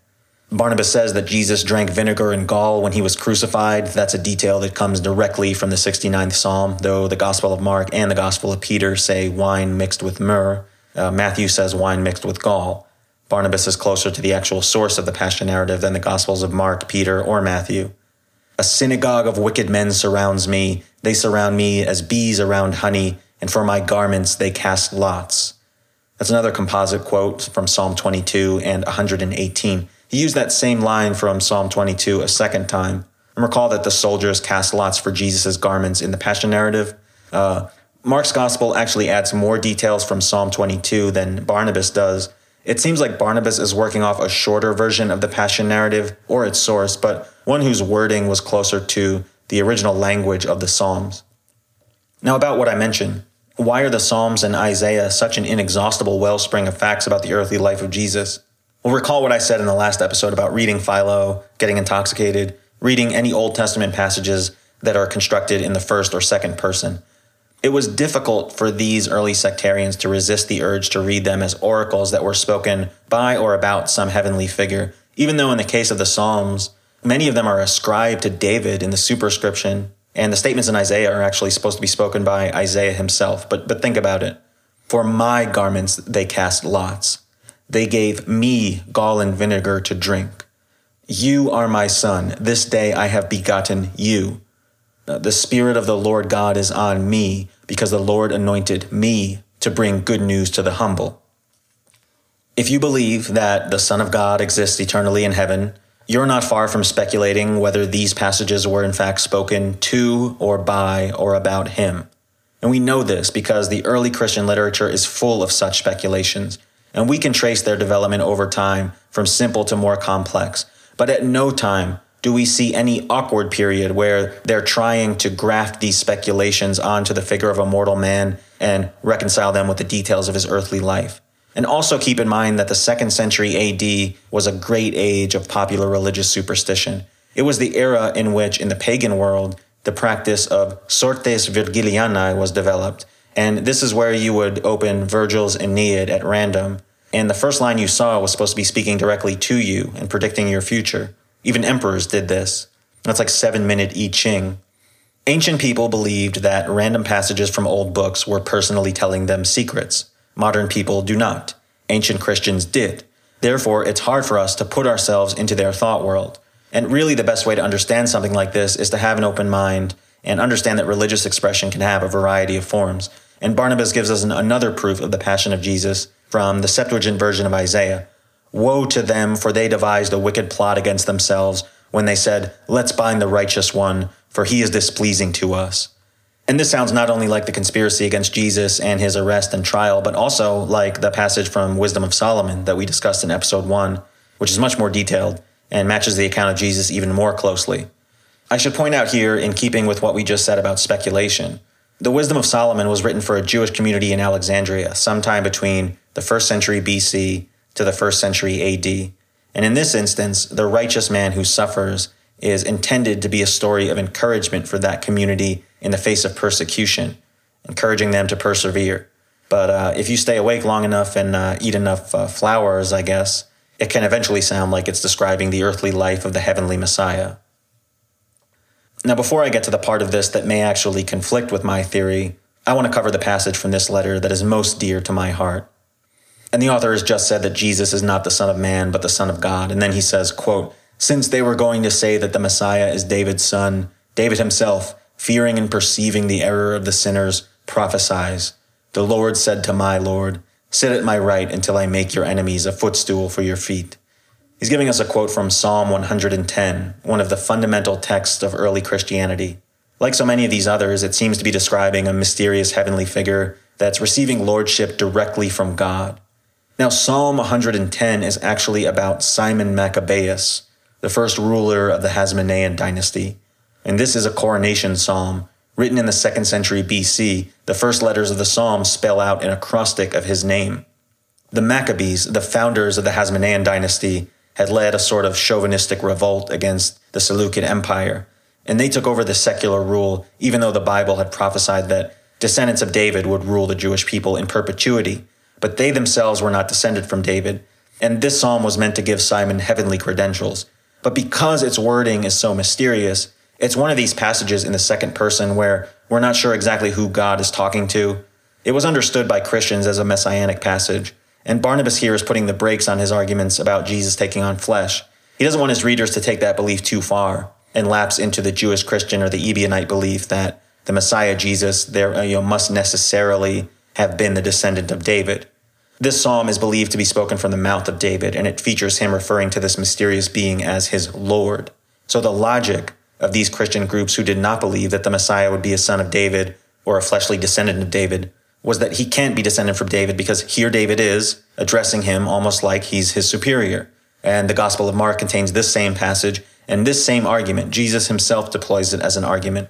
Barnabas says that Jesus drank vinegar and gall when he was crucified. That's a detail that comes directly from the 69th Psalm, though the Gospel of Mark and the Gospel of Peter say wine mixed with myrrh. Uh, Matthew says wine mixed with gall. Barnabas is closer to the actual source of the Passion narrative than the Gospels of Mark, Peter, or Matthew. A synagogue of wicked men surrounds me. They surround me as bees around honey, and for my garments they cast lots. That's another composite quote from Psalm 22 and 118. He used that same line from Psalm 22 a second time. And recall that the soldiers cast lots for Jesus' garments in the Passion narrative. Uh, Mark's gospel actually adds more details from Psalm 22 than Barnabas does. It seems like Barnabas is working off a shorter version of the Passion narrative or its source, but one whose wording was closer to the original language of the Psalms. Now, about what I mentioned. Why are the Psalms and Isaiah such an inexhaustible wellspring of facts about the earthly life of Jesus? Well, recall what I said in the last episode about reading Philo, getting intoxicated, reading any Old Testament passages that are constructed in the first or second person. It was difficult for these early sectarians to resist the urge to read them as oracles that were spoken by or about some heavenly figure, even though in the case of the Psalms, many of them are ascribed to David in the superscription, and the statements in Isaiah are actually supposed to be spoken by Isaiah himself. But, but think about it. For my garments they cast lots. They gave me gall and vinegar to drink. You are my son. This day I have begotten you. Uh, the Spirit of the Lord God is on me because the Lord anointed me to bring good news to the humble. If you believe that the Son of God exists eternally in heaven, you're not far from speculating whether these passages were in fact spoken to or by or about him. And we know this because the early Christian literature is full of such speculations and we can trace their development over time from simple to more complex. But at no time do we see any awkward period where they're trying to graft these speculations onto the figure of a mortal man and reconcile them with the details of his earthly life. And also keep in mind that the second century AD was a great age of popular religious superstition. It was the era in which, in the pagan world, the practice of sortes Virgilianae was developed. And this is where you would open Virgil's Aeneid at random and the first line you saw was supposed to be speaking directly to you and predicting your future. Even emperors did this. That's like seven minute I Ching. Ancient people believed that random passages from old books were personally telling them secrets. Modern people do not. Ancient Christians did. Therefore, it's hard for us to put ourselves into their thought world. And really, the best way to understand something like this is to have an open mind and understand that religious expression can have a variety of forms. And Barnabas gives us an, another proof of the passion of Jesus from the Septuagint version of Isaiah. Woe to them, for they devised a wicked plot against themselves when they said, Let's bind the righteous one, for he is displeasing to us. And this sounds not only like the conspiracy against Jesus and his arrest and trial, but also like the passage from Wisdom of Solomon that we discussed in episode one, which is much more detailed and matches the account of Jesus even more closely. I should point out here, in keeping with what we just said about speculation, the Wisdom of Solomon was written for a Jewish community in Alexandria sometime between the first century BC to the first century AD. And in this instance, the righteous man who suffers is intended to be a story of encouragement for that community in the face of persecution, encouraging them to persevere. But uh, if you stay awake long enough and uh, eat enough uh, flowers, I guess, it can eventually sound like it's describing the earthly life of the heavenly Messiah. Now, before I get to the part of this that may actually conflict with my theory, I want to cover the passage from this letter that is most dear to my heart. And the author has just said that Jesus is not the Son of Man, but the Son of God. And then he says, quote, Since they were going to say that the Messiah is David's son, David himself, fearing and perceiving the error of the sinners, prophesies, The Lord said to my Lord, Sit at my right until I make your enemies a footstool for your feet. He's giving us a quote from Psalm 110, one of the fundamental texts of early Christianity. Like so many of these others, it seems to be describing a mysterious heavenly figure that's receiving lordship directly from God. Now, Psalm 110 is actually about Simon Maccabeus, the first ruler of the Hasmonean dynasty. And this is a coronation psalm written in the second century BC. The first letters of the psalm spell out an acrostic of his name. The Maccabees, the founders of the Hasmonean dynasty, had led a sort of chauvinistic revolt against the Seleucid Empire, and they took over the secular rule, even though the Bible had prophesied that descendants of David would rule the Jewish people in perpetuity. But they themselves were not descended from David, and this psalm was meant to give Simon heavenly credentials. But because its wording is so mysterious, it's one of these passages in the second person where we're not sure exactly who God is talking to. It was understood by Christians as a messianic passage, and Barnabas here is putting the brakes on his arguments about Jesus taking on flesh. He doesn't want his readers to take that belief too far and lapse into the Jewish Christian or the Ebionite belief that the Messiah Jesus there you know, must necessarily have been the descendant of David. This psalm is believed to be spoken from the mouth of David, and it features him referring to this mysterious being as his Lord. So the logic of these Christian groups who did not believe that the Messiah would be a son of David or a fleshly descendant of David was that he can't be descended from David because here David is addressing him almost like he's his superior. And the Gospel of Mark contains this same passage and this same argument. Jesus himself deploys it as an argument.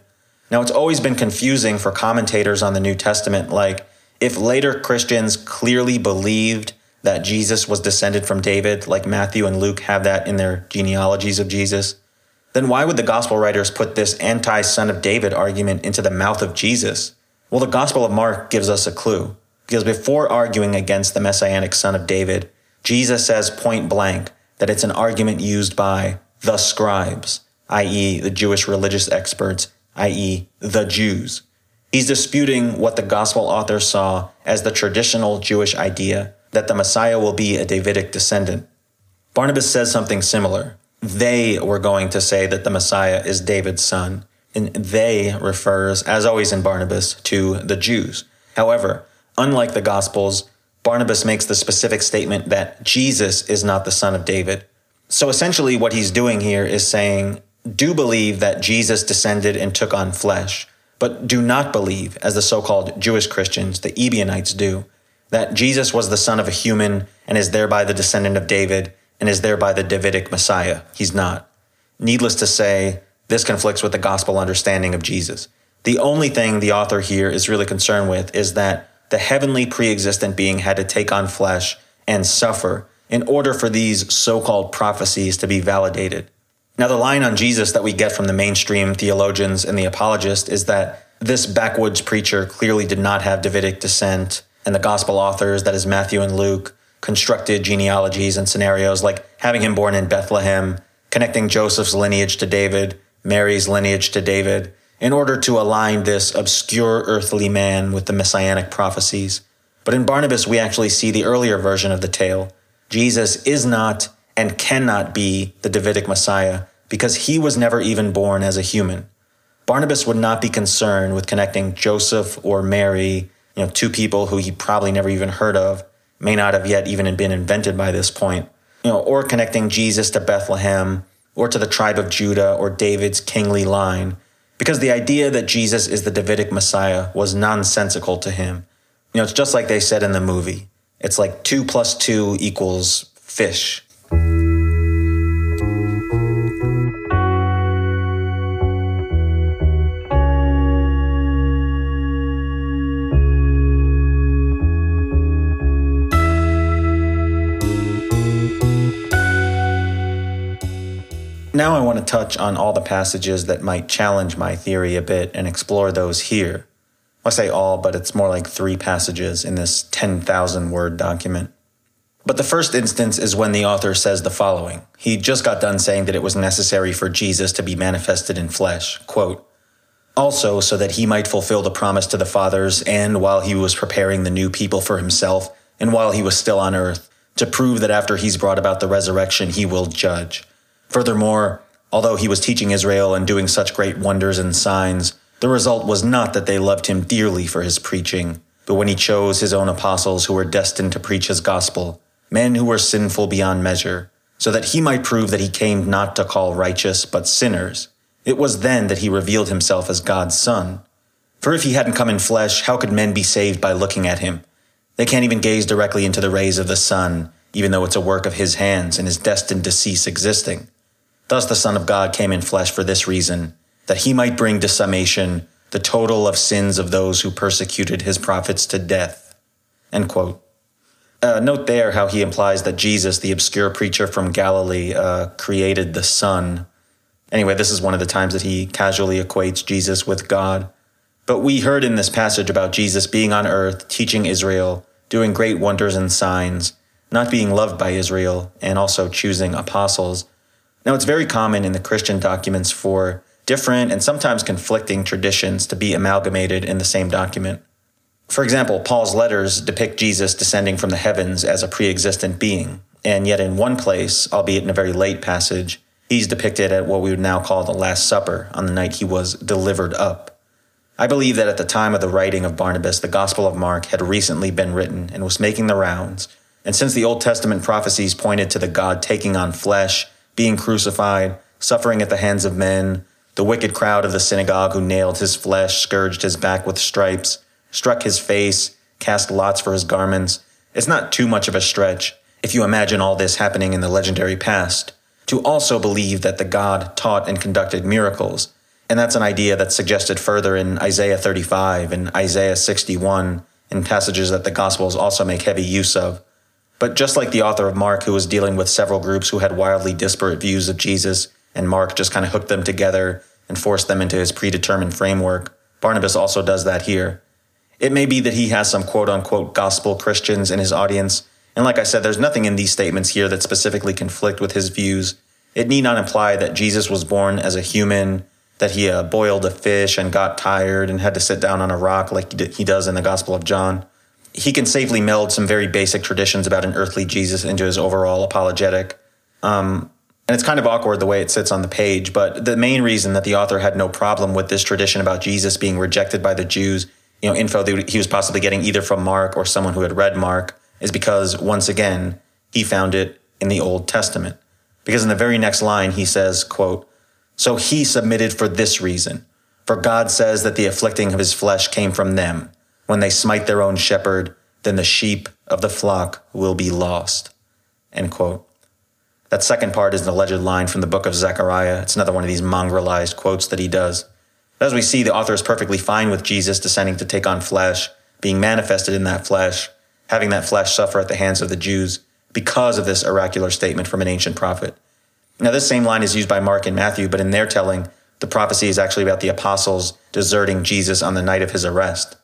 Now, it's always been confusing for commentators on the New Testament, like, if later Christians clearly believed that Jesus was descended from David, like Matthew and Luke have that in their genealogies of Jesus, then why would the gospel writers put this anti son of David argument into the mouth of Jesus? Well, the Gospel of Mark gives us a clue, because before arguing against the messianic son of David, Jesus says point blank that it's an argument used by the scribes, i.e., the Jewish religious experts, i.e., the Jews. He's disputing what the gospel author saw as the traditional Jewish idea that the Messiah will be a Davidic descendant. Barnabas says something similar. They were going to say that the Messiah is David's son, and they refers, as always in Barnabas, to the Jews. However, unlike the Gospels, Barnabas makes the specific statement that Jesus is not the son of David. So essentially, what he's doing here is saying, do believe that Jesus descended and took on flesh, but do not believe, as the so called Jewish Christians, the Ebionites do, that Jesus was the son of a human and is thereby the descendant of David and is thereby the Davidic Messiah. He's not. Needless to say, this conflicts with the gospel understanding of Jesus. The only thing the author here is really concerned with is that the heavenly pre existent being had to take on flesh and suffer in order for these so called prophecies to be validated. Now, the line on Jesus that we get from the mainstream theologians and the apologist is that this backwoods preacher clearly did not have Davidic descent, and the gospel authors, that is Matthew and Luke, constructed genealogies and scenarios like having him born in Bethlehem, connecting Joseph's lineage to David, Mary's lineage to David, in order to align this obscure earthly man with the messianic prophecies. But in Barnabas, we actually see the earlier version of the tale. Jesus is not and cannot be the Davidic Messiah because he was never even born as a human. Barnabas would not be concerned with connecting Joseph or Mary, you know, two people who he probably never even heard of, may not have yet even been invented by this point, you know, or connecting Jesus to Bethlehem or to the tribe of Judah or David's kingly line, because the idea that Jesus is the Davidic Messiah was nonsensical to him. You know, it's just like they said in the movie. It's like two plus two equals fish. Now I want to touch on all the passages that might challenge my theory a bit and explore those here. I say all, but it's more like three passages in this 10,000 word document. But the first instance is when the author says the following. He just got done saying that it was necessary for Jesus to be manifested in flesh. Quote, also, so that he might fulfill the promise to the fathers, and while he was preparing the new people for himself, and while he was still on earth, to prove that after he's brought about the resurrection, he will judge. Furthermore, although he was teaching Israel and doing such great wonders and signs, the result was not that they loved him dearly for his preaching, but when he chose his own apostles who were destined to preach his gospel, men who were sinful beyond measure, so that he might prove that he came not to call righteous, but sinners. It was then that he revealed himself as God's Son. For if he hadn't come in flesh, how could men be saved by looking at him? They can't even gaze directly into the rays of the sun, even though it's a work of his hands and is destined to cease existing. Thus the Son of God came in flesh for this reason, that he might bring to summation the total of sins of those who persecuted his prophets to death. End quote. Uh, note there how he implies that Jesus, the obscure preacher from Galilee, uh, created the sun. Anyway, this is one of the times that he casually equates Jesus with God. But we heard in this passage about Jesus being on earth, teaching Israel, doing great wonders and signs, not being loved by Israel, and also choosing apostles. Now, it's very common in the Christian documents for different and sometimes conflicting traditions to be amalgamated in the same document. For example, Paul's letters depict Jesus descending from the heavens as a pre existent being, and yet in one place, albeit in a very late passage, he's depicted at what we would now call the Last Supper on the night he was delivered up. I believe that at the time of the writing of Barnabas, the Gospel of Mark had recently been written and was making the rounds, and since the Old Testament prophecies pointed to the God taking on flesh being crucified, suffering at the hands of men, the wicked crowd of the synagogue who nailed his flesh, scourged his back with stripes, struck his face, cast lots for his garments. It's not too much of a stretch, if you imagine all this happening in the legendary past, to also believe that the God taught and conducted miracles. And that's an idea that's suggested further in Isaiah 35 and Isaiah 61, in passages that the Gospels also make heavy use of. But just like the author of Mark, who was dealing with several groups who had wildly disparate views of Jesus, and Mark just kind of hooked them together and forced them into his predetermined framework, Barnabas also does that here. It may be that he has some quote unquote gospel Christians in his audience, and like I said, there's nothing in these statements here that specifically conflict with his views. It need not imply that Jesus was born as a human, that he uh, boiled a fish and got tired and had to sit down on a rock like he does in the Gospel of John he can safely meld some very basic traditions about an earthly Jesus into his overall apologetic. Um, and it's kind of awkward the way it sits on the page, but the main reason that the author had no problem with this tradition about Jesus being rejected by the Jews, you know, info that he was possibly getting either from Mark or someone who had read Mark, is because once again, he found it in the Old Testament. Because in the very next line, he says, quote, So he submitted for this reason. For God says that the afflicting of his flesh came from them when they smite their own shepherd, then the sheep of the flock will be lost. End quote. That second part is an alleged line from the book of Zechariah. It's another one of these mongrelized quotes that he does. As we see, the author is perfectly fine with Jesus descending to take on flesh, being manifested in that flesh, having that flesh suffer at the hands of the Jews because of this oracular statement from an ancient prophet. Now, this same line is used by Mark and Matthew, but in their telling, the prophecy is actually about the apostles deserting Jesus on the night of his arrest.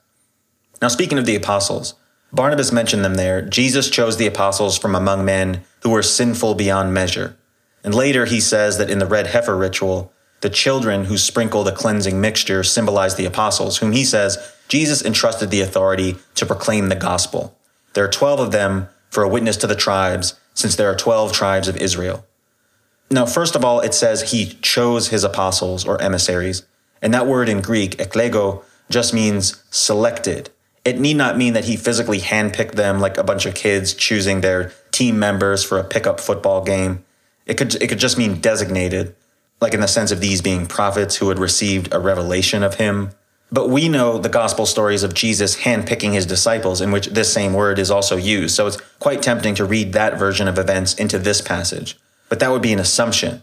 Now, speaking of the apostles, Barnabas mentioned them there. Jesus chose the apostles from among men who were sinful beyond measure. And later he says that in the red heifer ritual, the children who sprinkle the cleansing mixture symbolize the apostles, whom he says Jesus entrusted the authority to proclaim the gospel. There are 12 of them for a witness to the tribes, since there are 12 tribes of Israel. Now, first of all, it says he chose his apostles or emissaries. And that word in Greek, eklego, just means selected. It need not mean that he physically handpicked them like a bunch of kids choosing their team members for a pickup football game. It could, it could just mean designated, like in the sense of these being prophets who had received a revelation of him. But we know the gospel stories of Jesus handpicking his disciples, in which this same word is also used. So it's quite tempting to read that version of events into this passage. But that would be an assumption.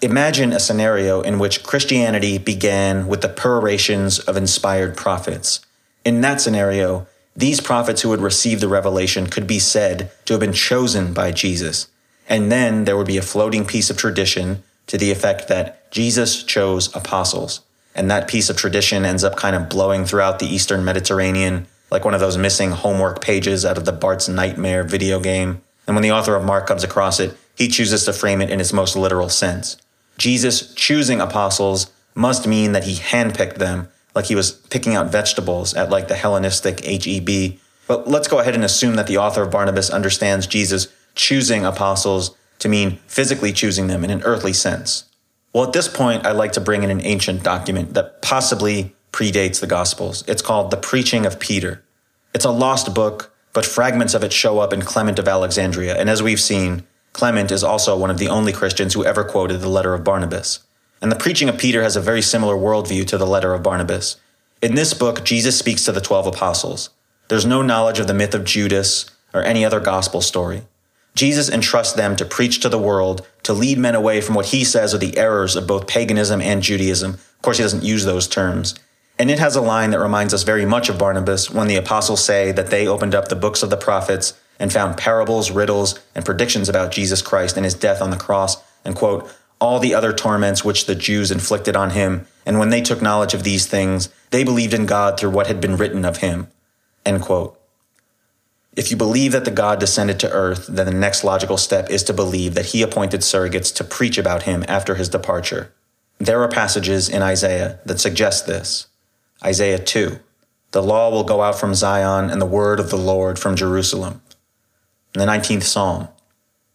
Imagine a scenario in which Christianity began with the perorations of inspired prophets. In that scenario, these prophets who had received the revelation could be said to have been chosen by Jesus. And then there would be a floating piece of tradition to the effect that Jesus chose apostles. And that piece of tradition ends up kind of blowing throughout the Eastern Mediterranean, like one of those missing homework pages out of the Bart's Nightmare video game. And when the author of Mark comes across it, he chooses to frame it in its most literal sense. Jesus choosing apostles must mean that he handpicked them, like he was picking out vegetables at like the Hellenistic HEB. But let's go ahead and assume that the author of Barnabas understands Jesus choosing apostles to mean physically choosing them in an earthly sense. Well, at this point, I'd like to bring in an ancient document that possibly predates the Gospels. It's called The Preaching of Peter. It's a lost book, but fragments of it show up in Clement of Alexandria. And as we've seen, Clement is also one of the only Christians who ever quoted the letter of Barnabas. And the preaching of Peter has a very similar worldview to the letter of Barnabas. In this book, Jesus speaks to the 12 apostles. There's no knowledge of the myth of Judas or any other gospel story. Jesus entrusts them to preach to the world, to lead men away from what he says are the errors of both paganism and Judaism. Of course, he doesn't use those terms. And it has a line that reminds us very much of Barnabas when the apostles say that they opened up the books of the prophets and found parables, riddles, and predictions about Jesus Christ and his death on the cross, and quote, all the other torments which the Jews inflicted on him. And when they took knowledge of these things, they believed in God through what had been written of him. End quote. If you believe that the God descended to earth, then the next logical step is to believe that he appointed surrogates to preach about him after his departure. There are passages in Isaiah that suggest this. Isaiah 2. The law will go out from Zion and the word of the Lord from Jerusalem in the 19th Psalm.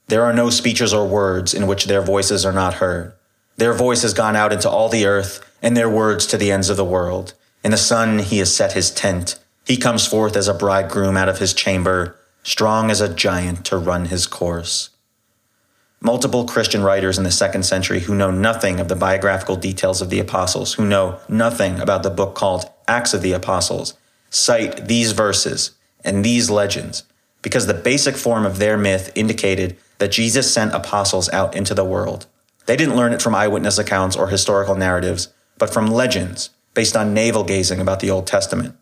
There are no speeches or words in which their voices are not heard. Their voice has gone out into all the earth, and their words to the ends of the world. In the sun he has set his tent. He comes forth as a bridegroom out of his chamber, strong as a giant to run his course. Multiple Christian writers in the second century who know nothing of the biographical details of the apostles, who know nothing about the book called Acts of the Apostles, cite these verses and these legends because the basic form of their myth indicated that Jesus sent apostles out into the world. They didn't learn it from eyewitness accounts or historical narratives, but from legends based on navel gazing about the Old Testament.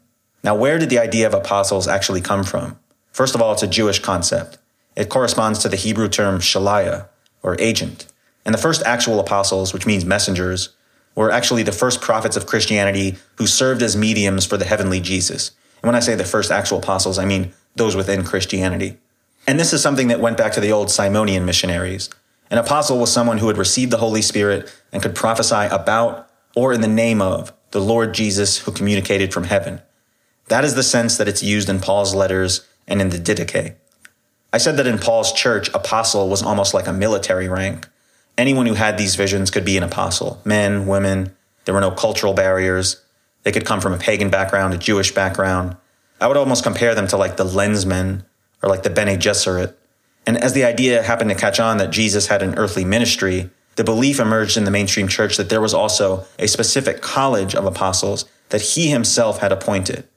Now, where did the idea of apostles actually come from? First of all, it's a Jewish concept. It corresponds to the Hebrew term shaliah, or agent. And the first actual apostles, which means messengers, were actually the first prophets of Christianity who served as mediums for the heavenly Jesus. And when I say the first actual apostles, I mean those within Christianity. And this is something that went back to the old Simonian missionaries. An apostle was someone who had received the Holy Spirit and could prophesy about or in the name of the Lord Jesus who communicated from heaven. That is the sense that it's used in Paul's letters and in the Didache. I said that in Paul's church, apostle was almost like a military rank. Anyone who had these visions could be an apostle men, women. There were no cultural barriers. They could come from a pagan background, a Jewish background. I would almost compare them to like the lensmen or like the Bene Gesserit. And as the idea happened to catch on that Jesus had an earthly ministry, the belief emerged in the mainstream church that there was also a specific college of apostles that he himself had appointed.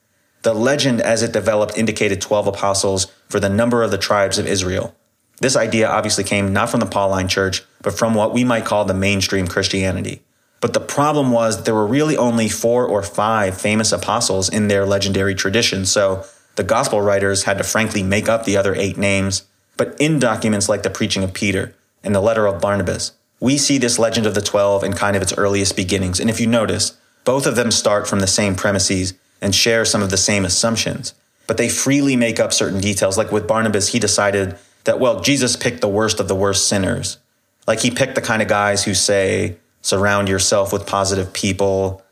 The legend as it developed indicated 12 apostles for the number of the tribes of Israel. This idea obviously came not from the Pauline church, but from what we might call the mainstream Christianity. But the problem was there were really only four or five famous apostles in their legendary tradition. So the gospel writers had to frankly make up the other eight names. But in documents like the preaching of Peter and the letter of Barnabas, we see this legend of the 12 in kind of its earliest beginnings. And if you notice, both of them start from the same premises and share some of the same assumptions. But they freely make up certain details. Like with Barnabas, he decided that, well, Jesus picked the worst of the worst sinners. Like he picked the kind of guys who say, surround yourself with positive people,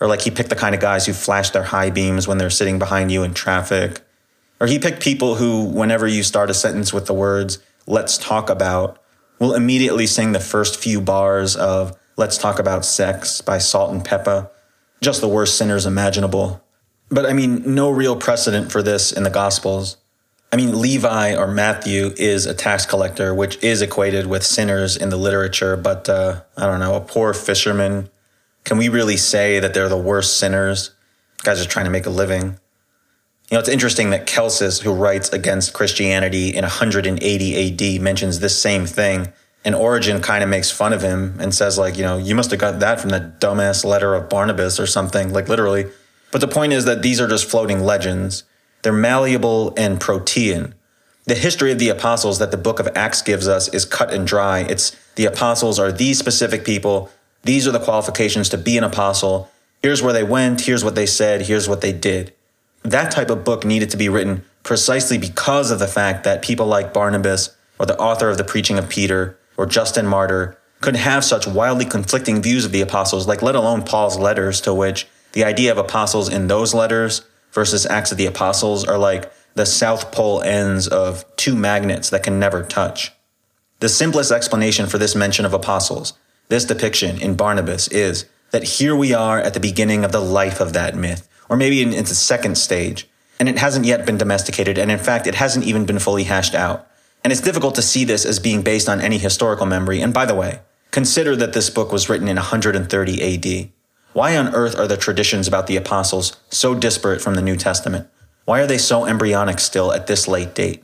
Or like he picked the kind of guys who flash their high beams when they're sitting behind you in traffic. Or he picked people who, whenever you start a sentence with the words, let's talk about, will immediately sing the first few bars of Let's Talk About Sex by Salt-N-Pepa. Just the worst sinners imaginable. But I mean, no real precedent for this in the Gospels. I mean, Levi or Matthew is a tax collector, which is equated with sinners in the literature, but uh, I don't know, a poor fisherman. Can we really say that they're the worst sinners? Guys are trying to make a living. You know, it's interesting that Celsus, who writes against Christianity in 180 AD, mentions this same thing. And Origen kind of makes fun of him and says, like, you know, you must have got that from the dumbass letter of Barnabas or something, like literally. But the point is that these are just floating legends they're malleable and protean. The history of the apostles that the book of Acts gives us is cut and dry. It's the apostles are these specific people. These are the qualifications to be an apostle. Here's where they went. Here's what they said. Here's what they did. That type of book needed to be written precisely because of the fact that people like Barnabas or the author of the preaching of Peter or Justin Martyr could have such wildly conflicting views of the apostles, like let alone Paul's letters to which the idea of apostles in those letters versus Acts of the Apostles are like the South Pole ends of two magnets that can never touch. The simplest explanation for this mention of apostles, this depiction in Barnabas, is that here we are at the beginning of the life of that myth, or maybe in its second stage, and it hasn't yet been domesticated, and in fact, it hasn't even been fully hashed out. And it's difficult to see this as being based on any historical memory. And by the way, consider that this book was written in 130 AD. Why on earth are the traditions about the apostles so disparate from the New Testament? Why are they so embryonic still at this late date?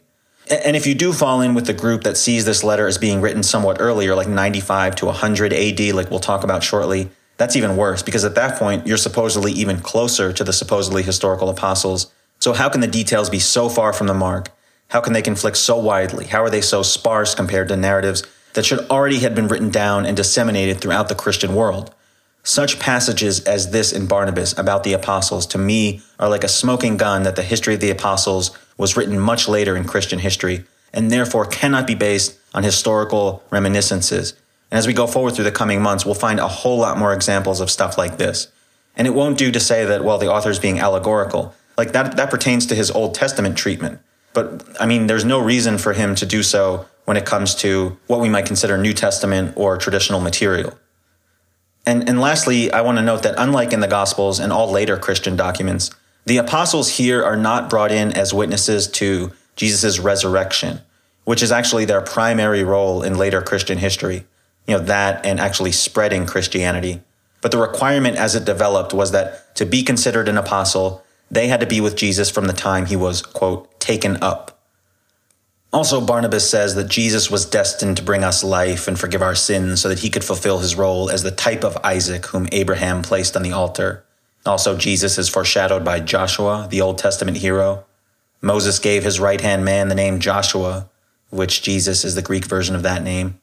And if you do fall in with the group that sees this letter as being written somewhat earlier, like 95 to 100 AD, like we'll talk about shortly, that's even worse because at that point, you're supposedly even closer to the supposedly historical apostles. So how can the details be so far from the mark? How can they conflict so widely? How are they so sparse compared to narratives that should already have been written down and disseminated throughout the Christian world? Such passages as this in Barnabas about the apostles to me are like a smoking gun that the history of the apostles was written much later in Christian history and therefore cannot be based on historical reminiscences. And as we go forward through the coming months, we'll find a whole lot more examples of stuff like this. And it won't do to say that, well, the author's being allegorical. Like that, that pertains to his Old Testament treatment. But I mean, there's no reason for him to do so when it comes to what we might consider New Testament or traditional material. And, and lastly, I want to note that unlike in the Gospels and all later Christian documents, the apostles here are not brought in as witnesses to Jesus' resurrection, which is actually their primary role in later Christian history. You know, that and actually spreading Christianity. But the requirement as it developed was that to be considered an apostle, they had to be with Jesus from the time he was, quote, taken up. Also, Barnabas says that Jesus was destined to bring us life and forgive our sins so that he could fulfill his role as the type of Isaac whom Abraham placed on the altar. Also, Jesus is foreshadowed by Joshua, the Old Testament hero. Moses gave his right hand man the name Joshua, which Jesus is the Greek version of that name.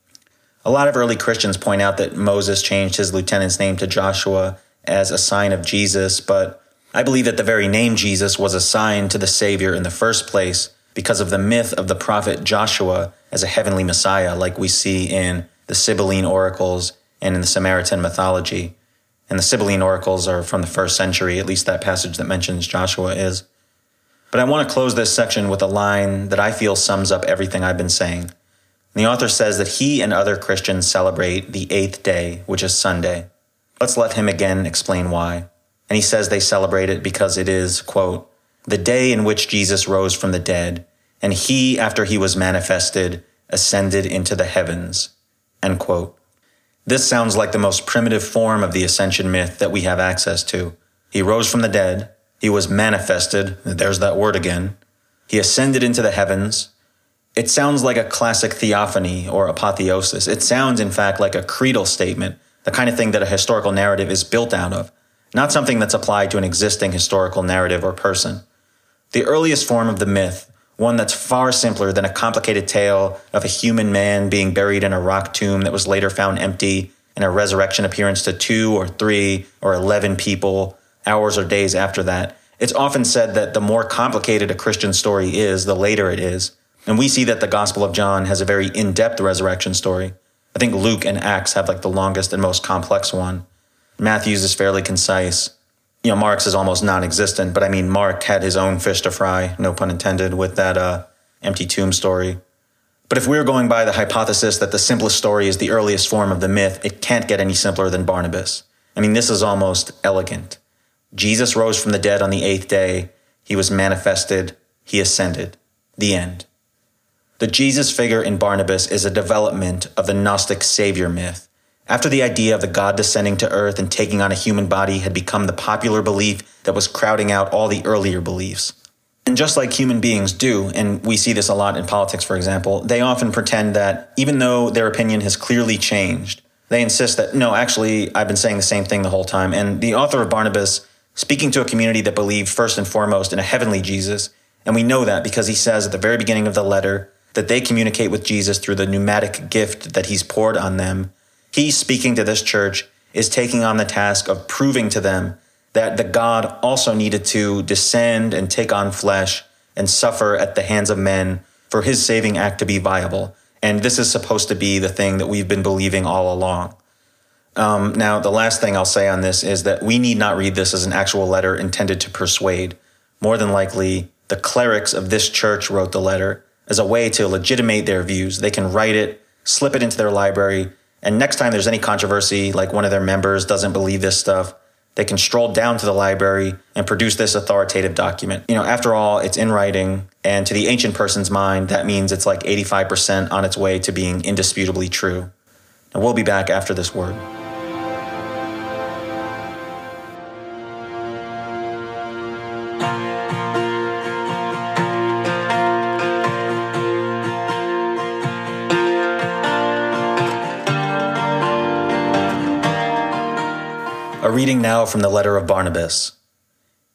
A lot of early Christians point out that Moses changed his lieutenant's name to Joshua as a sign of Jesus, but I believe that the very name Jesus was a sign to the Savior in the first place because of the myth of the prophet Joshua as a heavenly Messiah, like we see in the Sibylline oracles and in the Samaritan mythology. And the Sibylline oracles are from the first century, at least that passage that mentions Joshua is. But I want to close this section with a line that I feel sums up everything I've been saying. The author says that he and other Christians celebrate the eighth day, which is Sunday. Let's let him again explain why. And he says they celebrate it because it is, quote, the day in which Jesus rose from the dead, and he, after he was manifested, ascended into the heavens. End quote. This sounds like the most primitive form of the ascension myth that we have access to. He rose from the dead. He was manifested. There's that word again. He ascended into the heavens. It sounds like a classic theophany or apotheosis. It sounds, in fact, like a creedal statement, the kind of thing that a historical narrative is built out of, not something that's applied to an existing historical narrative or person. The earliest form of the myth, one that's far simpler than a complicated tale of a human man being buried in a rock tomb that was later found empty and a resurrection appearance to two or three or 11 people hours or days after that. It's often said that the more complicated a Christian story is, the later it is. And we see that the Gospel of John has a very in depth resurrection story. I think Luke and Acts have like the longest and most complex one. Matthew's is fairly concise. You know, Mark's is almost non existent, but I mean, Mark had his own fish to fry, no pun intended, with that uh, empty tomb story. But if we're going by the hypothesis that the simplest story is the earliest form of the myth, it can't get any simpler than Barnabas. I mean, this is almost elegant. Jesus rose from the dead on the eighth day. He was manifested. He ascended. The end. The Jesus figure in Barnabas is a development of the Gnostic savior myth. After the idea of the God descending to earth and taking on a human body had become the popular belief that was crowding out all the earlier beliefs. And just like human beings do, and we see this a lot in politics, for example, they often pretend that even though their opinion has clearly changed, they insist that, no, actually, I've been saying the same thing the whole time. And the author of Barnabas, speaking to a community that believed first and foremost in a heavenly Jesus, and we know that because he says at the very beginning of the letter that they communicate with Jesus through the pneumatic gift that he's poured on them. He, speaking to this church, is taking on the task of proving to them that the God also needed to descend and take on flesh and suffer at the hands of men for his saving act to be viable. And this is supposed to be the thing that we've been believing all along. Um, now, the last thing I'll say on this is that we need not read this as an actual letter intended to persuade. More than likely, the clerics of this church wrote the letter as a way to legitimate their views. They can write it, slip it into their library, and next time there's any controversy, like one of their members doesn't believe this stuff, they can stroll down to the library and produce this authoritative document. You know, after all, it's in writing, and to the ancient person's mind, that means it's like 85% on its way to being indisputably true. And we'll be back after this word. Reading now from the letter of Barnabas.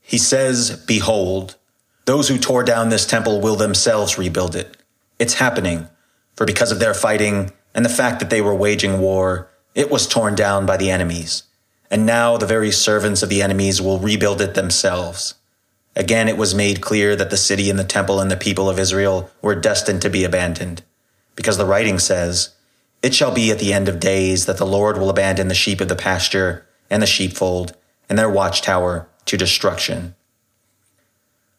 He says, Behold, those who tore down this temple will themselves rebuild it. It's happening, for because of their fighting and the fact that they were waging war, it was torn down by the enemies. And now the very servants of the enemies will rebuild it themselves. Again, it was made clear that the city and the temple and the people of Israel were destined to be abandoned. Because the writing says, It shall be at the end of days that the Lord will abandon the sheep of the pasture and the sheepfold and their watchtower to destruction.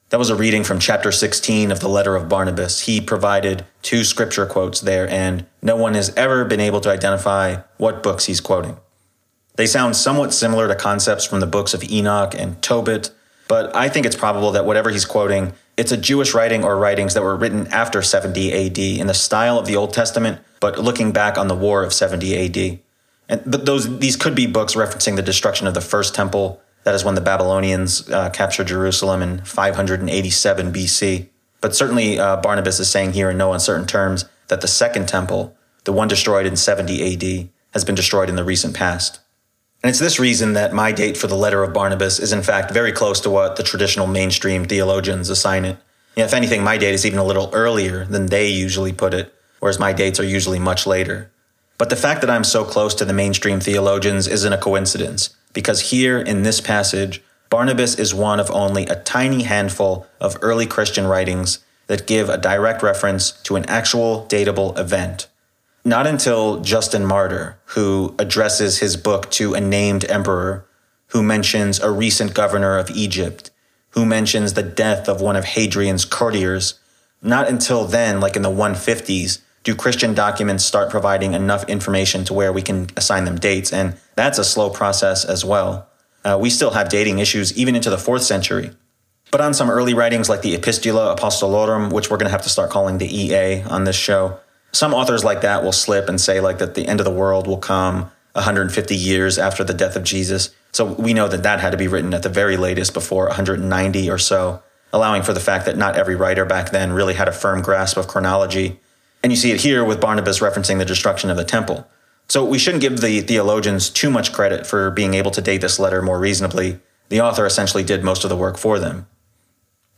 That was a reading from chapter 16 of the letter of Barnabas. He provided two scripture quotes there, and no one has ever been able to identify what books he's quoting. They sound somewhat similar to concepts from the books of Enoch and Tobit, but I think it's probable that whatever he's quoting, it's a Jewish writing or writings that were written after 70 AD in the style of the Old Testament, but looking back on the war of 70 AD. And but those these could be books referencing the destruction of the first temple. That is when the Babylonians uh, captured Jerusalem in 587 BC. But certainly, uh, Barnabas is saying here in no uncertain terms that the second temple, the one destroyed in 70 AD, has been destroyed in the recent past. And it's this reason that my date for the letter of Barnabas is in fact very close to what the traditional mainstream theologians assign it. If anything, my date is even a little earlier than they usually put it, whereas my dates are usually much later. But the fact that I'm so close to the mainstream theologians isn't a coincidence, because here in this passage, Barnabas is one of only a tiny handful of early Christian writings that give a direct reference to an actual datable event. Not until Justin Martyr, who addresses his book to a named emperor, who mentions a recent governor of Egypt, who mentions the death of one of Hadrian's courtiers, not until then, like in the 150s, do Christian documents start providing enough information to where we can assign them dates? And that's a slow process as well. Uh, we still have dating issues even into the fourth century. But on some early writings like the Epistula Apostolorum, which we're going to have to start calling the EA on this show, some authors like that will slip and say like that the end of the world will come 150 years after the death of Jesus. So we know that that had to be written at the very latest before 190 or so, allowing for the fact that not every writer back then really had a firm grasp of chronology and you see it here with Barnabas referencing the destruction of the temple. So we shouldn't give the theologians too much credit for being able to date this letter more reasonably. The author essentially did most of the work for them.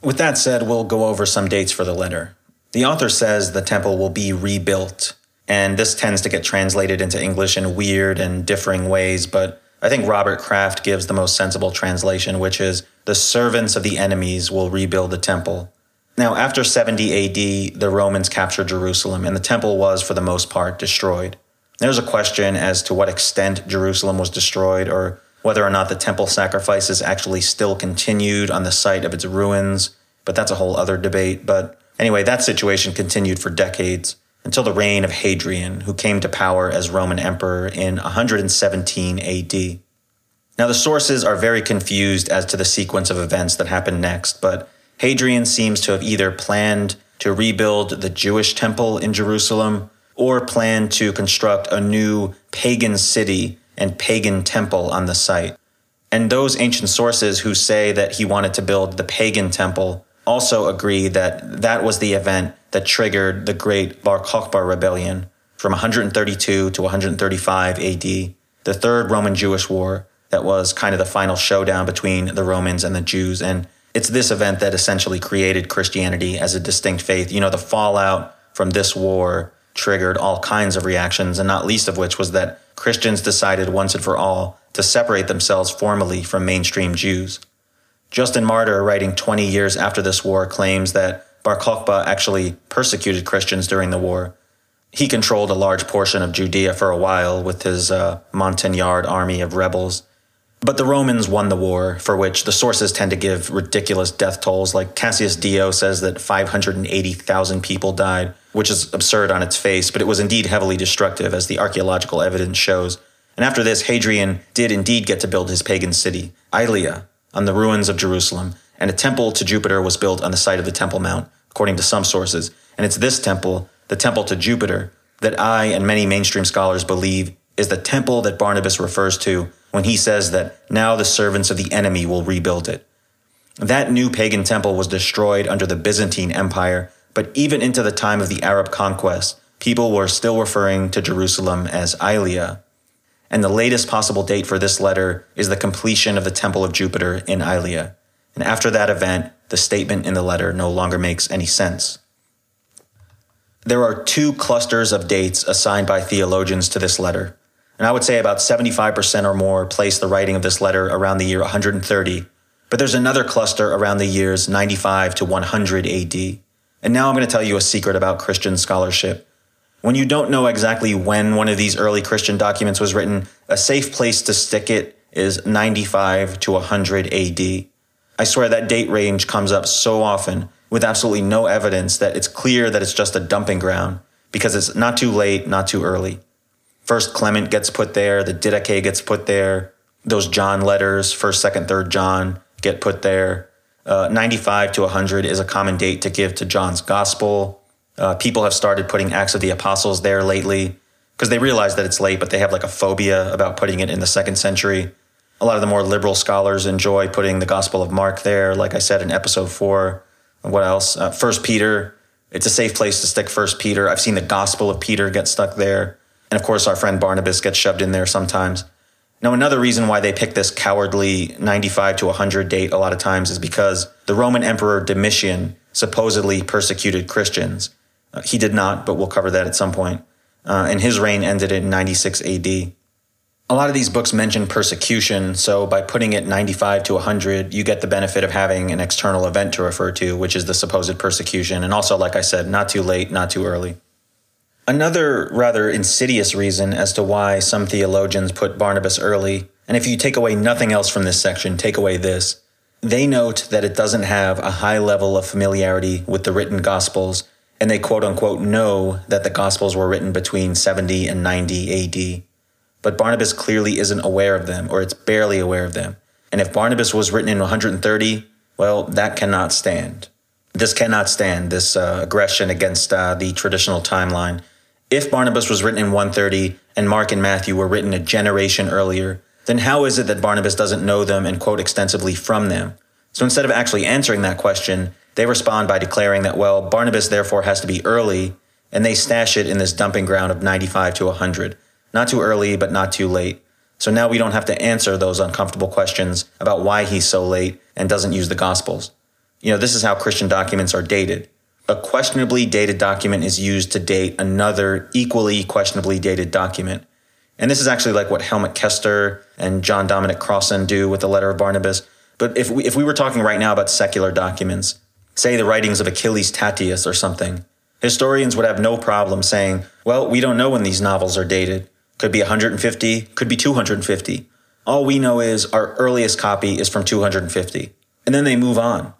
With that said, we'll go over some dates for the letter. The author says the temple will be rebuilt, and this tends to get translated into English in weird and differing ways, but I think Robert Kraft gives the most sensible translation, which is the servants of the enemies will rebuild the temple. Now, after 70 AD, the Romans captured Jerusalem, and the temple was, for the most part, destroyed. There's a question as to what extent Jerusalem was destroyed, or whether or not the temple sacrifices actually still continued on the site of its ruins, but that's a whole other debate. But anyway, that situation continued for decades until the reign of Hadrian, who came to power as Roman emperor in 117 AD. Now, the sources are very confused as to the sequence of events that happened next, but Hadrian seems to have either planned to rebuild the Jewish temple in Jerusalem or planned to construct a new pagan city and pagan temple on the site. And those ancient sources who say that he wanted to build the pagan temple also agree that that was the event that triggered the Great Bar Kokhba rebellion from 132 to 135 AD, the Third Roman Jewish War that was kind of the final showdown between the Romans and the Jews. And it's this event that essentially created Christianity as a distinct faith. You know, the fallout from this war triggered all kinds of reactions, and not least of which was that Christians decided once and for all to separate themselves formally from mainstream Jews. Justin Martyr, writing 20 years after this war, claims that Bar Kokhba actually persecuted Christians during the war. He controlled a large portion of Judea for a while with his uh, Montagnard army of rebels. But the Romans won the war, for which the sources tend to give ridiculous death tolls. Like Cassius Dio says that 580,000 people died, which is absurd on its face, but it was indeed heavily destructive, as the archaeological evidence shows. And after this, Hadrian did indeed get to build his pagan city, Aelia, on the ruins of Jerusalem, and a temple to Jupiter was built on the site of the Temple Mount, according to some sources. And it's this temple, the temple to Jupiter, that I and many mainstream scholars believe is the temple that Barnabas refers to when he says that now the servants of the enemy will rebuild it. That new pagan temple was destroyed under the Byzantine Empire, but even into the time of the Arab conquest, people were still referring to Jerusalem as Aelia, and the latest possible date for this letter is the completion of the Temple of Jupiter in Aelia. And after that event, the statement in the letter no longer makes any sense. There are two clusters of dates assigned by theologians to this letter, and I would say about 75% or more place the writing of this letter around the year 130, but there's another cluster around the years 95 to 100 AD. And now I'm going to tell you a secret about Christian scholarship. When you don't know exactly when one of these early Christian documents was written, a safe place to stick it is 95 to 100 AD. I swear that date range comes up so often with absolutely no evidence that it's clear that it's just a dumping ground because it's not too late, not too early. First Clement gets put there, the Didache gets put there, those John letters, first, second, third John get put there. Uh, 95 to 100 is a common date to give to John's gospel. Uh, people have started putting Acts of the Apostles there lately because they realize that it's late, but they have like a phobia about putting it in the second century. A lot of the more liberal scholars enjoy putting the Gospel of Mark there, like I said in episode four. What else? Uh, First Peter. It's a safe place to stick First Peter. I've seen the Gospel of Peter get stuck there, and of course, our friend Barnabas gets shoved in there sometimes. Now, another reason why they pick this cowardly 95 to 100 date a lot of times is because the Roman Emperor Domitian supposedly persecuted Christians. Uh, he did not, but we'll cover that at some point. Uh, and his reign ended in 96 AD. A lot of these books mention persecution, so by putting it 95 to 100, you get the benefit of having an external event to refer to, which is the supposed persecution. And also, like I said, not too late, not too early. Another rather insidious reason as to why some theologians put Barnabas early, and if you take away nothing else from this section, take away this, they note that it doesn't have a high level of familiarity with the written Gospels and they quote unquote know that the Gospels were written between 70 and 90 AD. But Barnabas clearly isn't aware of them, or it's barely aware of them. And if Barnabas was written in 130, well, that cannot stand. This cannot stand, this uh, aggression against uh, the traditional timeline. If Barnabas was written in 130 and Mark and Matthew were written a generation earlier, then how is it that Barnabas doesn't know them and quote extensively from them? So instead of actually answering that question, they respond by declaring that, well, Barnabas therefore has to be early, and they stash it in this dumping ground of 95 to 100. Not too early, but not too late. So now we don't have to answer those uncomfortable questions about why he's so late and doesn't use the Gospels. You know, this is how Christian documents are dated. A questionably dated document is used to date another equally questionably dated document. And this is actually like what Helmut Koester and John Dominic Crossan do with the letter of Barnabas. But if we, if we were talking right now about secular documents, say the writings of Achilles Tatius or something, historians would have no problem saying, well, we don't know when these novels are dated. Could be 150, could be 250. All we know is our earliest copy is from 250. And then they move on.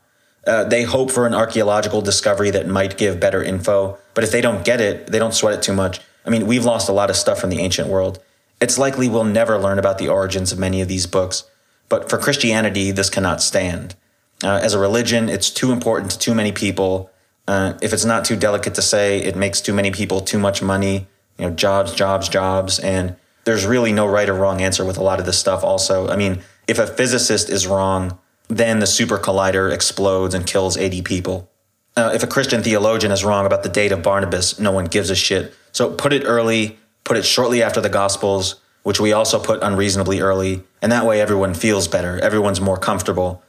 Uh, they hope for an archaeological discovery that might give better info, but if they don't get it, they don't sweat it too much. I mean, we've lost a lot of stuff from the ancient world. It's likely we'll never learn about the origins of many of these books, but for Christianity, this cannot stand. Uh, as a religion, it's too important to too many people. Uh, if it's not too delicate to say, it makes too many people too much money, you know, jobs, jobs, jobs. And there's really no right or wrong answer with a lot of this stuff, also. I mean, if a physicist is wrong, then the super collider explodes and kills 80 people. Uh, if a Christian theologian is wrong about the date of Barnabas, no one gives a shit. So put it early, put it shortly after the Gospels, which we also put unreasonably early, and that way everyone feels better, everyone's more comfortable.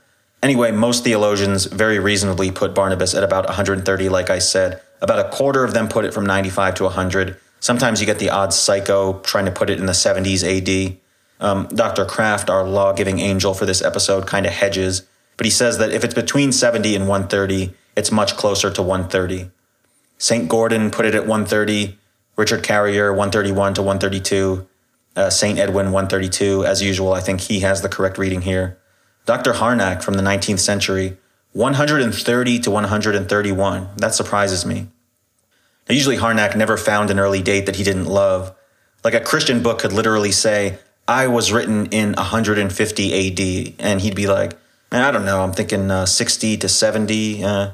Anyway, most theologians very reasonably put Barnabas at about 130, like I said. About a quarter of them put it from 95 to 100. Sometimes you get the odd psycho trying to put it in the 70s AD. Um, Dr. Kraft, our law giving angel for this episode, kind of hedges, but he says that if it's between 70 and 130, it's much closer to 130. St. Gordon put it at 130, Richard Carrier 131 to 132, uh, St. Edwin 132. As usual, I think he has the correct reading here. Dr. Harnack from the 19th century 130 to 131. That surprises me. Now, usually, Harnack never found an early date that he didn't love. Like a Christian book could literally say, I was written in 150 AD, and he'd be like, man, I don't know, I'm thinking uh, 60 to 70. Uh,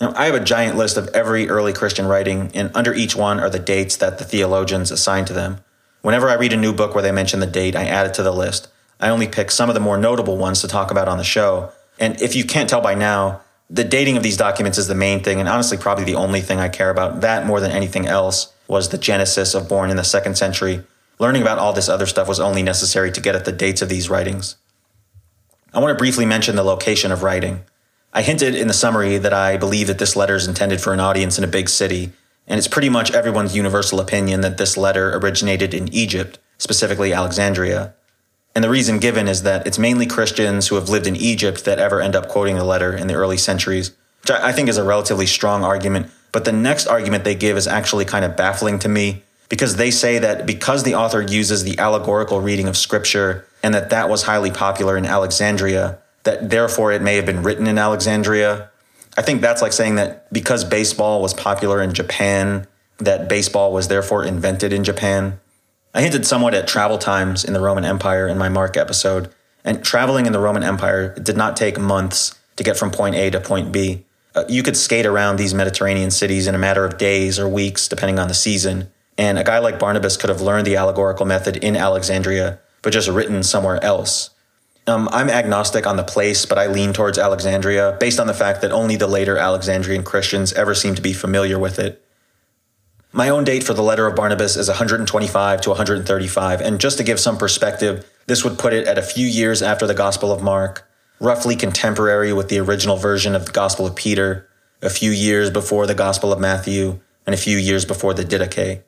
I have a giant list of every early Christian writing, and under each one are the dates that the theologians assign to them. Whenever I read a new book where they mention the date, I add it to the list. I only pick some of the more notable ones to talk about on the show. And if you can't tell by now, the dating of these documents is the main thing, and honestly, probably the only thing I care about. That more than anything else was the genesis of born in the second century Learning about all this other stuff was only necessary to get at the dates of these writings. I want to briefly mention the location of writing. I hinted in the summary that I believe that this letter is intended for an audience in a big city, and it's pretty much everyone's universal opinion that this letter originated in Egypt, specifically Alexandria. And the reason given is that it's mainly Christians who have lived in Egypt that ever end up quoting the letter in the early centuries, which I think is a relatively strong argument. But the next argument they give is actually kind of baffling to me because they say that because the author uses the allegorical reading of scripture and that that was highly popular in Alexandria, that therefore it may have been written in Alexandria. I think that's like saying that because baseball was popular in Japan, that baseball was therefore invented in Japan. I hinted somewhat at travel times in the Roman Empire in my Mark episode, and traveling in the Roman Empire did not take months to get from point A to point B. Uh, you could skate around these Mediterranean cities in a matter of days or weeks, depending on the season. And a guy like Barnabas could have learned the allegorical method in Alexandria, but just written somewhere else. Um, I'm agnostic on the place, but I lean towards Alexandria based on the fact that only the later Alexandrian Christians ever seem to be familiar with it. My own date for the letter of Barnabas is 125 to 135, and just to give some perspective, this would put it at a few years after the Gospel of Mark, roughly contemporary with the original version of the Gospel of Peter, a few years before the Gospel of Matthew, and a few years before the Didache.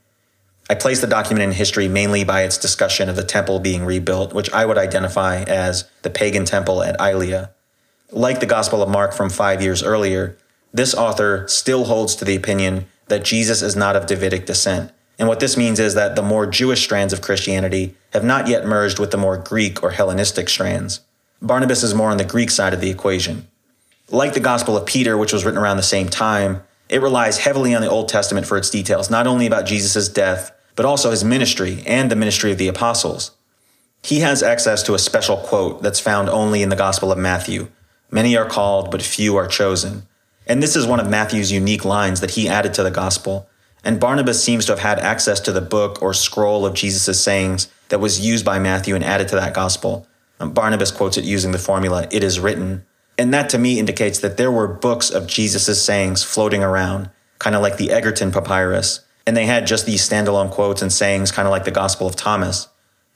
I place the document in history mainly by its discussion of the temple being rebuilt, which I would identify as the pagan temple at Aelia. Like the Gospel of Mark from five years earlier, this author still holds to the opinion that Jesus is not of Davidic descent. And what this means is that the more Jewish strands of Christianity have not yet merged with the more Greek or Hellenistic strands. Barnabas is more on the Greek side of the equation. Like the Gospel of Peter, which was written around the same time, it relies heavily on the Old Testament for its details, not only about Jesus' death, but also his ministry and the ministry of the apostles. He has access to a special quote that's found only in the Gospel of Matthew Many are called, but few are chosen. And this is one of Matthew's unique lines that he added to the Gospel. And Barnabas seems to have had access to the book or scroll of Jesus' sayings that was used by Matthew and added to that Gospel. Um, Barnabas quotes it using the formula, It is written. And that to me indicates that there were books of Jesus' sayings floating around, kind of like the Egerton Papyrus, and they had just these standalone quotes and sayings, kind of like the Gospel of Thomas.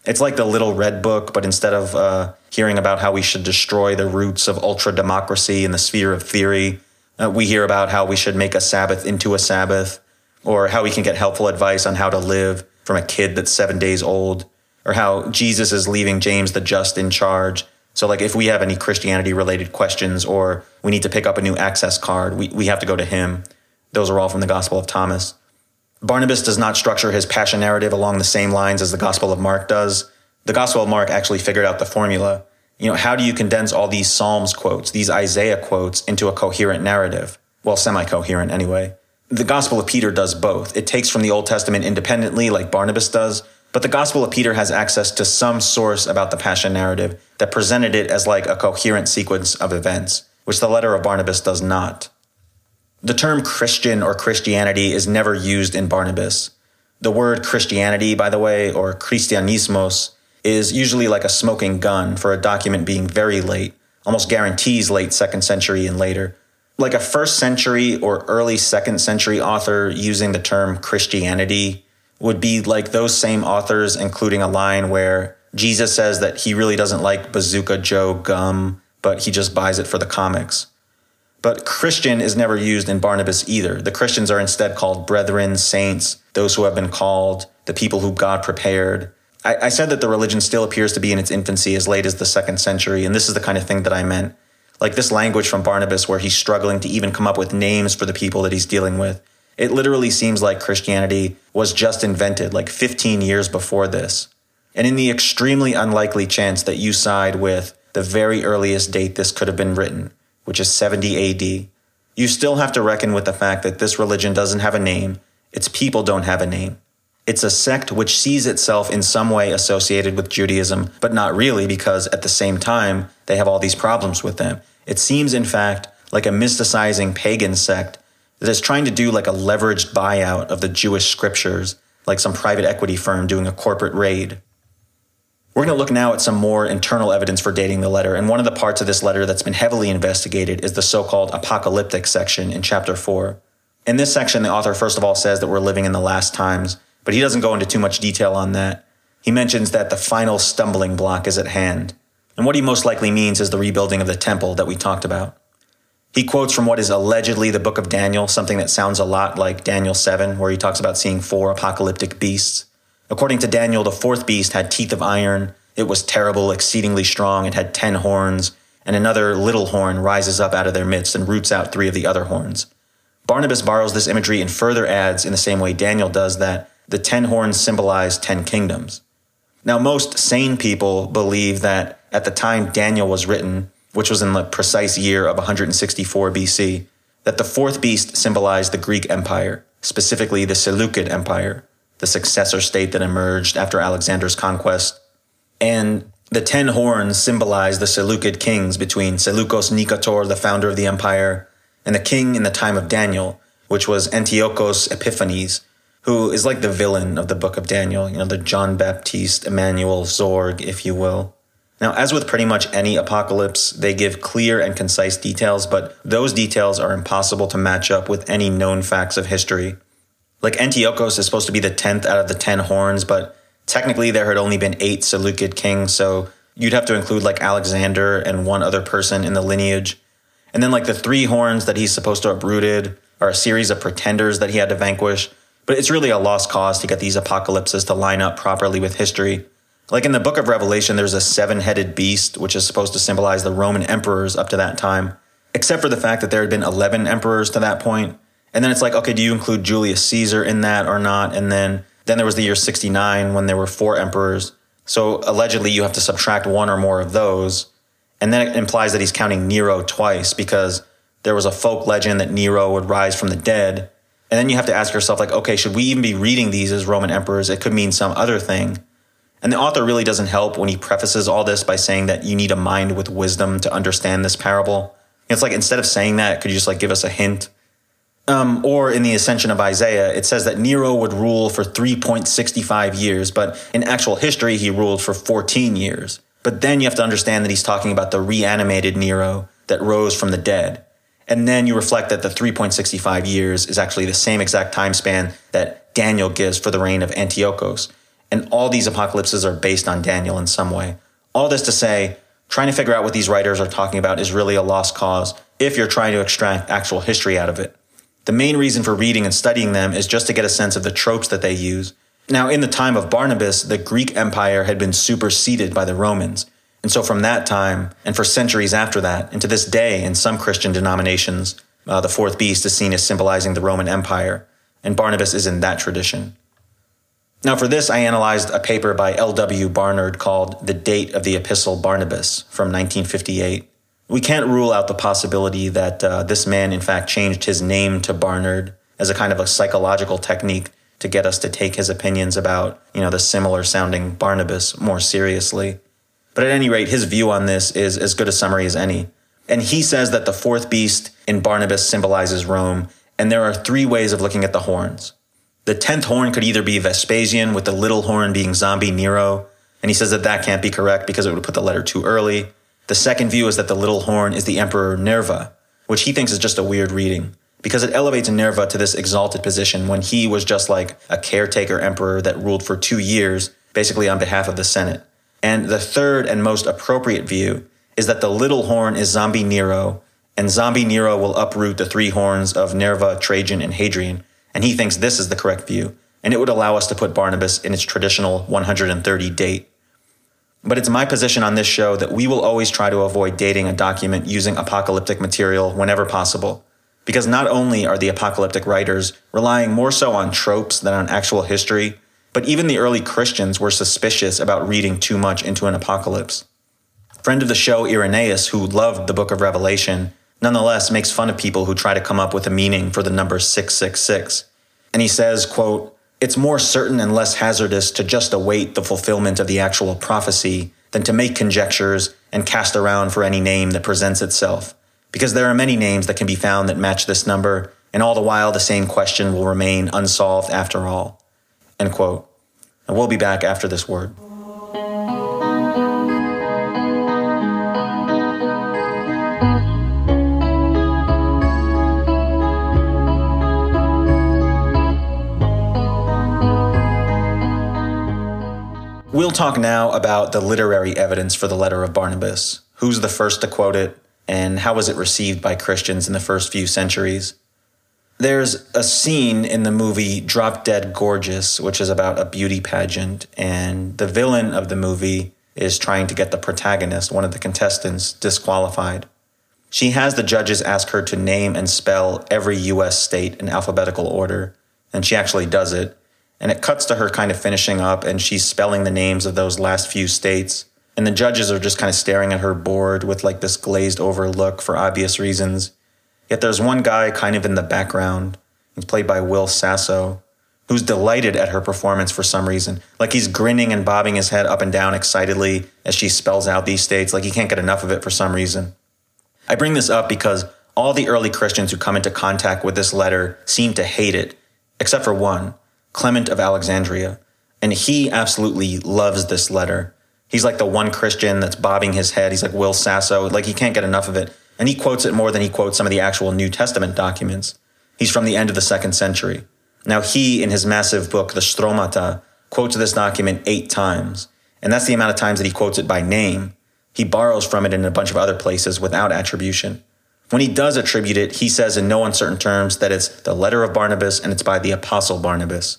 It's like the little red book, but instead of uh, hearing about how we should destroy the roots of ultra democracy in the sphere of theory, uh, we hear about how we should make a Sabbath into a Sabbath, or how we can get helpful advice on how to live from a kid that's seven days old, or how Jesus is leaving James the Just in charge so like if we have any Christianity related questions or we need to pick up a new access card, we, we have to go to him. Those are all from the Gospel of Thomas. Barnabas does not structure his passion narrative along the same lines as the Gospel of Mark does. The Gospel of Mark actually figured out the formula. You know, how do you condense all these Psalms quotes, these Isaiah quotes into a coherent narrative? Well, semi coherent anyway. The Gospel of Peter does both. It takes from the Old Testament independently, like Barnabas does, but the Gospel of Peter has access to some source about the Passion narrative that presented it as like a coherent sequence of events, which the letter of Barnabas does not. The term Christian or Christianity is never used in Barnabas. The word Christianity, by the way, or Christianismos, is usually like a smoking gun for a document being very late, almost guarantees late second century and later. Like a first century or early second century author using the term Christianity would be like those same authors, including a line where Jesus says that he really doesn't like Bazooka Joe gum, but he just buys it for the comics. But Christian is never used in Barnabas either. The Christians are instead called brethren, saints, those who have been called, the people who God prepared. I, I, said that the religion still appears to be in its infancy as late as the second century, and this is the kind of thing that I meant. Like this language from Barnabas, where he's struggling to even come up with names for the people that he's dealing with. It literally seems like Christianity was just invented like 15 years before this. And in the extremely unlikely chance that you side with the very earliest date this could have been written, which is 70 AD, you still have to reckon with the fact that this religion doesn't have a name, its people don't have a name. It's a sect which sees itself in some way associated with Judaism, but not really because at the same time they have all these problems with them. It seems, in fact, like a mysticizing pagan sect that is trying to do like a leveraged buyout of the Jewish scriptures, like some private equity firm doing a corporate raid. We're going to look now at some more internal evidence for dating the letter, and one of the parts of this letter that's been heavily investigated is the so called apocalyptic section in chapter 4. In this section, the author first of all says that we're living in the last times, but he doesn't go into too much detail on that. He mentions that the final stumbling block is at hand, and what he most likely means is the rebuilding of the temple that we talked about. He quotes from what is allegedly the book of Daniel, something that sounds a lot like Daniel 7, where he talks about seeing four apocalyptic beasts. According to Daniel, the fourth beast had teeth of iron. It was terrible, exceedingly strong. It had ten horns, and another little horn rises up out of their midst and roots out three of the other horns. Barnabas borrows this imagery and further adds, in the same way Daniel does, that the ten horns symbolize ten kingdoms. Now, most sane people believe that at the time Daniel was written, which was in the precise year of 164 BC, that the fourth beast symbolized the Greek Empire, specifically the Seleucid Empire, the successor state that emerged after Alexander's conquest. And the ten horns symbolize the Seleucid kings between Seleucus Nicator, the founder of the empire, and the king in the time of Daniel, which was Antiochus Epiphanes, who is like the villain of the book of Daniel, you know, the John Baptiste Emmanuel Zorg, if you will. Now, as with pretty much any apocalypse, they give clear and concise details, but those details are impossible to match up with any known facts of history. Like Antiochus is supposed to be the 10th out of the 10 horns, but technically there had only been eight Seleucid kings, so you'd have to include like Alexander and one other person in the lineage. And then like the three horns that he's supposed to have uprooted are a series of pretenders that he had to vanquish. But it's really a lost cause to get these apocalypses to line up properly with history. Like in the book of Revelation, there's a seven headed beast, which is supposed to symbolize the Roman emperors up to that time, except for the fact that there had been 11 emperors to that point. And then it's like, okay, do you include Julius Caesar in that or not? And then, then there was the year 69 when there were four emperors. So allegedly, you have to subtract one or more of those. And then it implies that he's counting Nero twice because there was a folk legend that Nero would rise from the dead. And then you have to ask yourself, like, okay, should we even be reading these as Roman emperors? It could mean some other thing. And the author really doesn't help when he prefaces all this by saying that you need a mind with wisdom to understand this parable. It's like instead of saying that, could you just like give us a hint? Um, or in the Ascension of Isaiah, it says that Nero would rule for 3.65 years, but in actual history, he ruled for 14 years. But then you have to understand that he's talking about the reanimated Nero that rose from the dead. And then you reflect that the 3.65 years is actually the same exact time span that Daniel gives for the reign of Antiochus. And all these apocalypses are based on Daniel in some way. All this to say, trying to figure out what these writers are talking about is really a lost cause if you're trying to extract actual history out of it. The main reason for reading and studying them is just to get a sense of the tropes that they use. Now, in the time of Barnabas, the Greek Empire had been superseded by the Romans. And so from that time, and for centuries after that, and to this day in some Christian denominations, uh, the fourth beast is seen as symbolizing the Roman Empire. And Barnabas is in that tradition. Now, for this, I analyzed a paper by L.W. Barnard called The Date of the Epistle Barnabas from 1958. We can't rule out the possibility that uh, this man, in fact, changed his name to Barnard as a kind of a psychological technique to get us to take his opinions about, you know, the similar sounding Barnabas more seriously. But at any rate, his view on this is as good a summary as any. And he says that the fourth beast in Barnabas symbolizes Rome, and there are three ways of looking at the horns. The tenth horn could either be Vespasian, with the little horn being zombie Nero, and he says that that can't be correct because it would put the letter too early. The second view is that the little horn is the Emperor Nerva, which he thinks is just a weird reading because it elevates Nerva to this exalted position when he was just like a caretaker emperor that ruled for two years, basically on behalf of the Senate. And the third and most appropriate view is that the little horn is zombie Nero, and zombie Nero will uproot the three horns of Nerva, Trajan, and Hadrian. And he thinks this is the correct view, and it would allow us to put Barnabas in its traditional 130 date. But it's my position on this show that we will always try to avoid dating a document using apocalyptic material whenever possible. Because not only are the apocalyptic writers relying more so on tropes than on actual history, but even the early Christians were suspicious about reading too much into an apocalypse. Friend of the show, Irenaeus, who loved the book of Revelation, nonetheless makes fun of people who try to come up with a meaning for the number 666. And he says, quote, it's more certain and less hazardous to just await the fulfillment of the actual prophecy than to make conjectures and cast around for any name that presents itself. Because there are many names that can be found that match this number, and all the while the same question will remain unsolved after all. End quote. And we'll be back after this word. We'll talk now about the literary evidence for the letter of Barnabas. Who's the first to quote it, and how was it received by Christians in the first few centuries? There's a scene in the movie Drop Dead Gorgeous, which is about a beauty pageant, and the villain of the movie is trying to get the protagonist, one of the contestants, disqualified. She has the judges ask her to name and spell every US state in alphabetical order, and she actually does it and it cuts to her kind of finishing up and she's spelling the names of those last few states. And the judges are just kind of staring at her board with like this glazed over look for obvious reasons. Yet there's one guy kind of in the background. He's played by Will Sasso, who's delighted at her performance for some reason. Like he's grinning and bobbing his head up and down excitedly as she spells out these states. Like he can't get enough of it for some reason. I bring this up because all the early Christians who come into contact with this letter seem to hate it, except for one. Clement of Alexandria. And he absolutely loves this letter. He's like the one Christian that's bobbing his head. He's like Will Sasso. Like he can't get enough of it. And he quotes it more than he quotes some of the actual New Testament documents. He's from the end of the second century. Now, he, in his massive book, the Stromata, quotes this document eight times. And that's the amount of times that he quotes it by name. He borrows from it in a bunch of other places without attribution. When he does attribute it, he says in no uncertain terms that it's the letter of Barnabas and it's by the apostle Barnabas.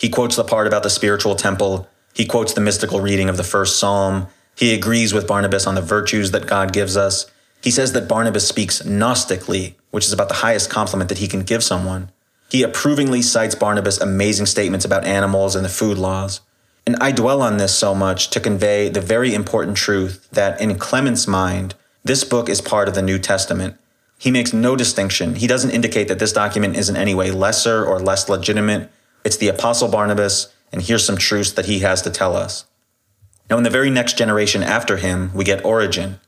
He quotes the part about the spiritual temple. He quotes the mystical reading of the first psalm. He agrees with Barnabas on the virtues that God gives us. He says that Barnabas speaks Gnostically, which is about the highest compliment that he can give someone. He approvingly cites Barnabas' amazing statements about animals and the food laws. And I dwell on this so much to convey the very important truth that in Clement's mind, this book is part of the New Testament. He makes no distinction. He doesn't indicate that this document is in any way lesser or less legitimate it's the Apostle Barnabas, and here's some truths that he has to tell us. Now, in the very next generation after him, we get Origen.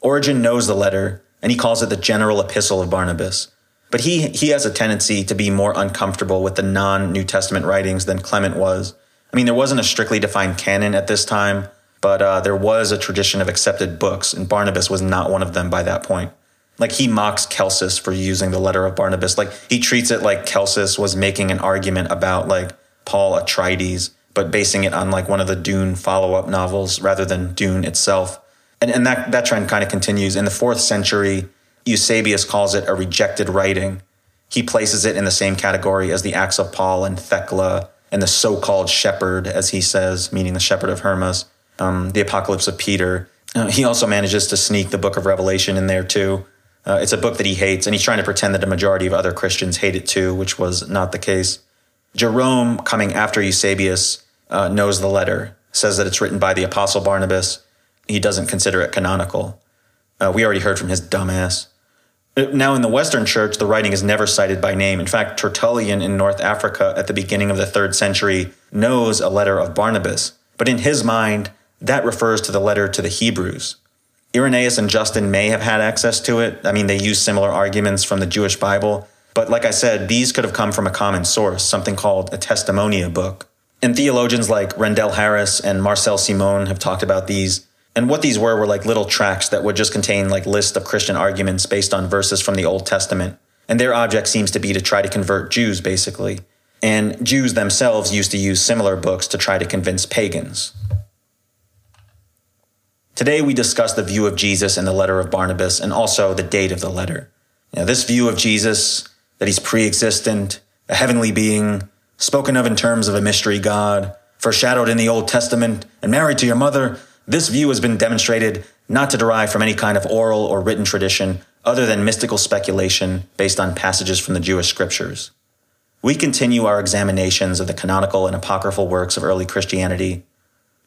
Origen knows the letter, and he calls it the general epistle of Barnabas. But he, he has a tendency to be more uncomfortable with the non New Testament writings than Clement was. I mean, there wasn't a strictly defined canon at this time, but uh, there was a tradition of accepted books, and Barnabas was not one of them by that point like he mocks Celsus for using the letter of Barnabas. Like he treats it like Celsus was making an argument about like Paul Atreides, but basing it on like one of the Dune follow-up novels rather than Dune itself. And, and that, that trend kind of continues. In the fourth century, Eusebius calls it a rejected writing. He places it in the same category as the Acts of Paul and Thecla and the so-called shepherd, as he says, meaning the shepherd of Hermas, um, the Apocalypse of Peter. Uh, he also manages to sneak the book of Revelation in there too. Uh, it's a book that he hates, and he's trying to pretend that a majority of other Christians hate it too, which was not the case. Jerome, coming after Eusebius, uh, knows the letter, says that it's written by the Apostle Barnabas. He doesn't consider it canonical. Uh, we already heard from Didymus. Uh, now, in the Western Church, the writing is never cited by name. In fact, Tertullian in North Africa at the beginning of the third century knows a letter of Barnabas, but in his mind, that refers to the letter to the Hebrews. Irenaeus and Justin may have had access to it. I mean, they use similar arguments from the Jewish Bible. But like I said, these could have come from a common source, something called a testimonia book. And theologians like Rendel Harris and Marcel Simon have talked about these. And what these were were like little tracts that would just contain like lists of Christian arguments based on verses from the Old Testament. And their object seems to be to try to convert Jews, basically. And Jews themselves used to use similar books to try to convince pagans. Today we discuss the view of Jesus in the letter of Barnabas and also the date of the letter. Now, this view of Jesus, that he's pre-existent, a heavenly being, spoken of in terms of a mystery God, foreshadowed in the Old Testament, and married to your mother, this view has been demonstrated not to derive from any kind of oral or written tradition other than mystical speculation based on passages from the Jewish scriptures. We continue our examinations of the canonical and apocryphal works of early Christianity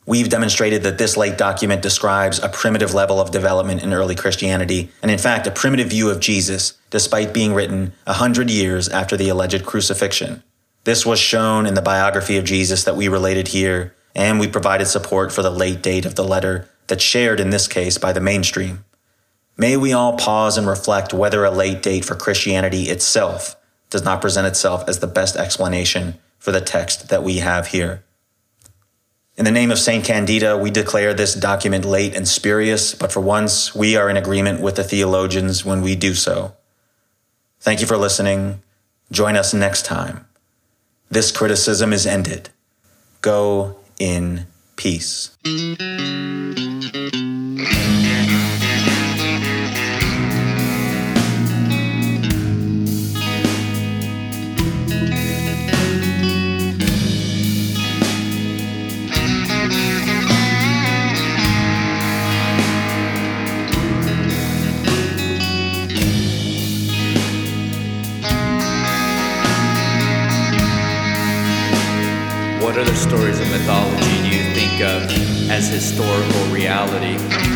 We've demonstrated that this late document describes a primitive level of development in early Christianity, and in fact, a primitive view of Jesus, despite being written a hundred years after the alleged crucifixion. This was shown in the biography of Jesus that we related here, and we provided support for the late date of the letter that's shared in this case by the mainstream. May we all pause and reflect whether a late date for Christianity itself does not present itself as the best explanation for the text that we have here. In the name of St. Candida, we declare this document late and spurious, but for once, we are in agreement with the theologians when we do so. Thank you for listening. Join us next time. This criticism is ended. Go in peace. Other stories of mythology do you think of as historical reality?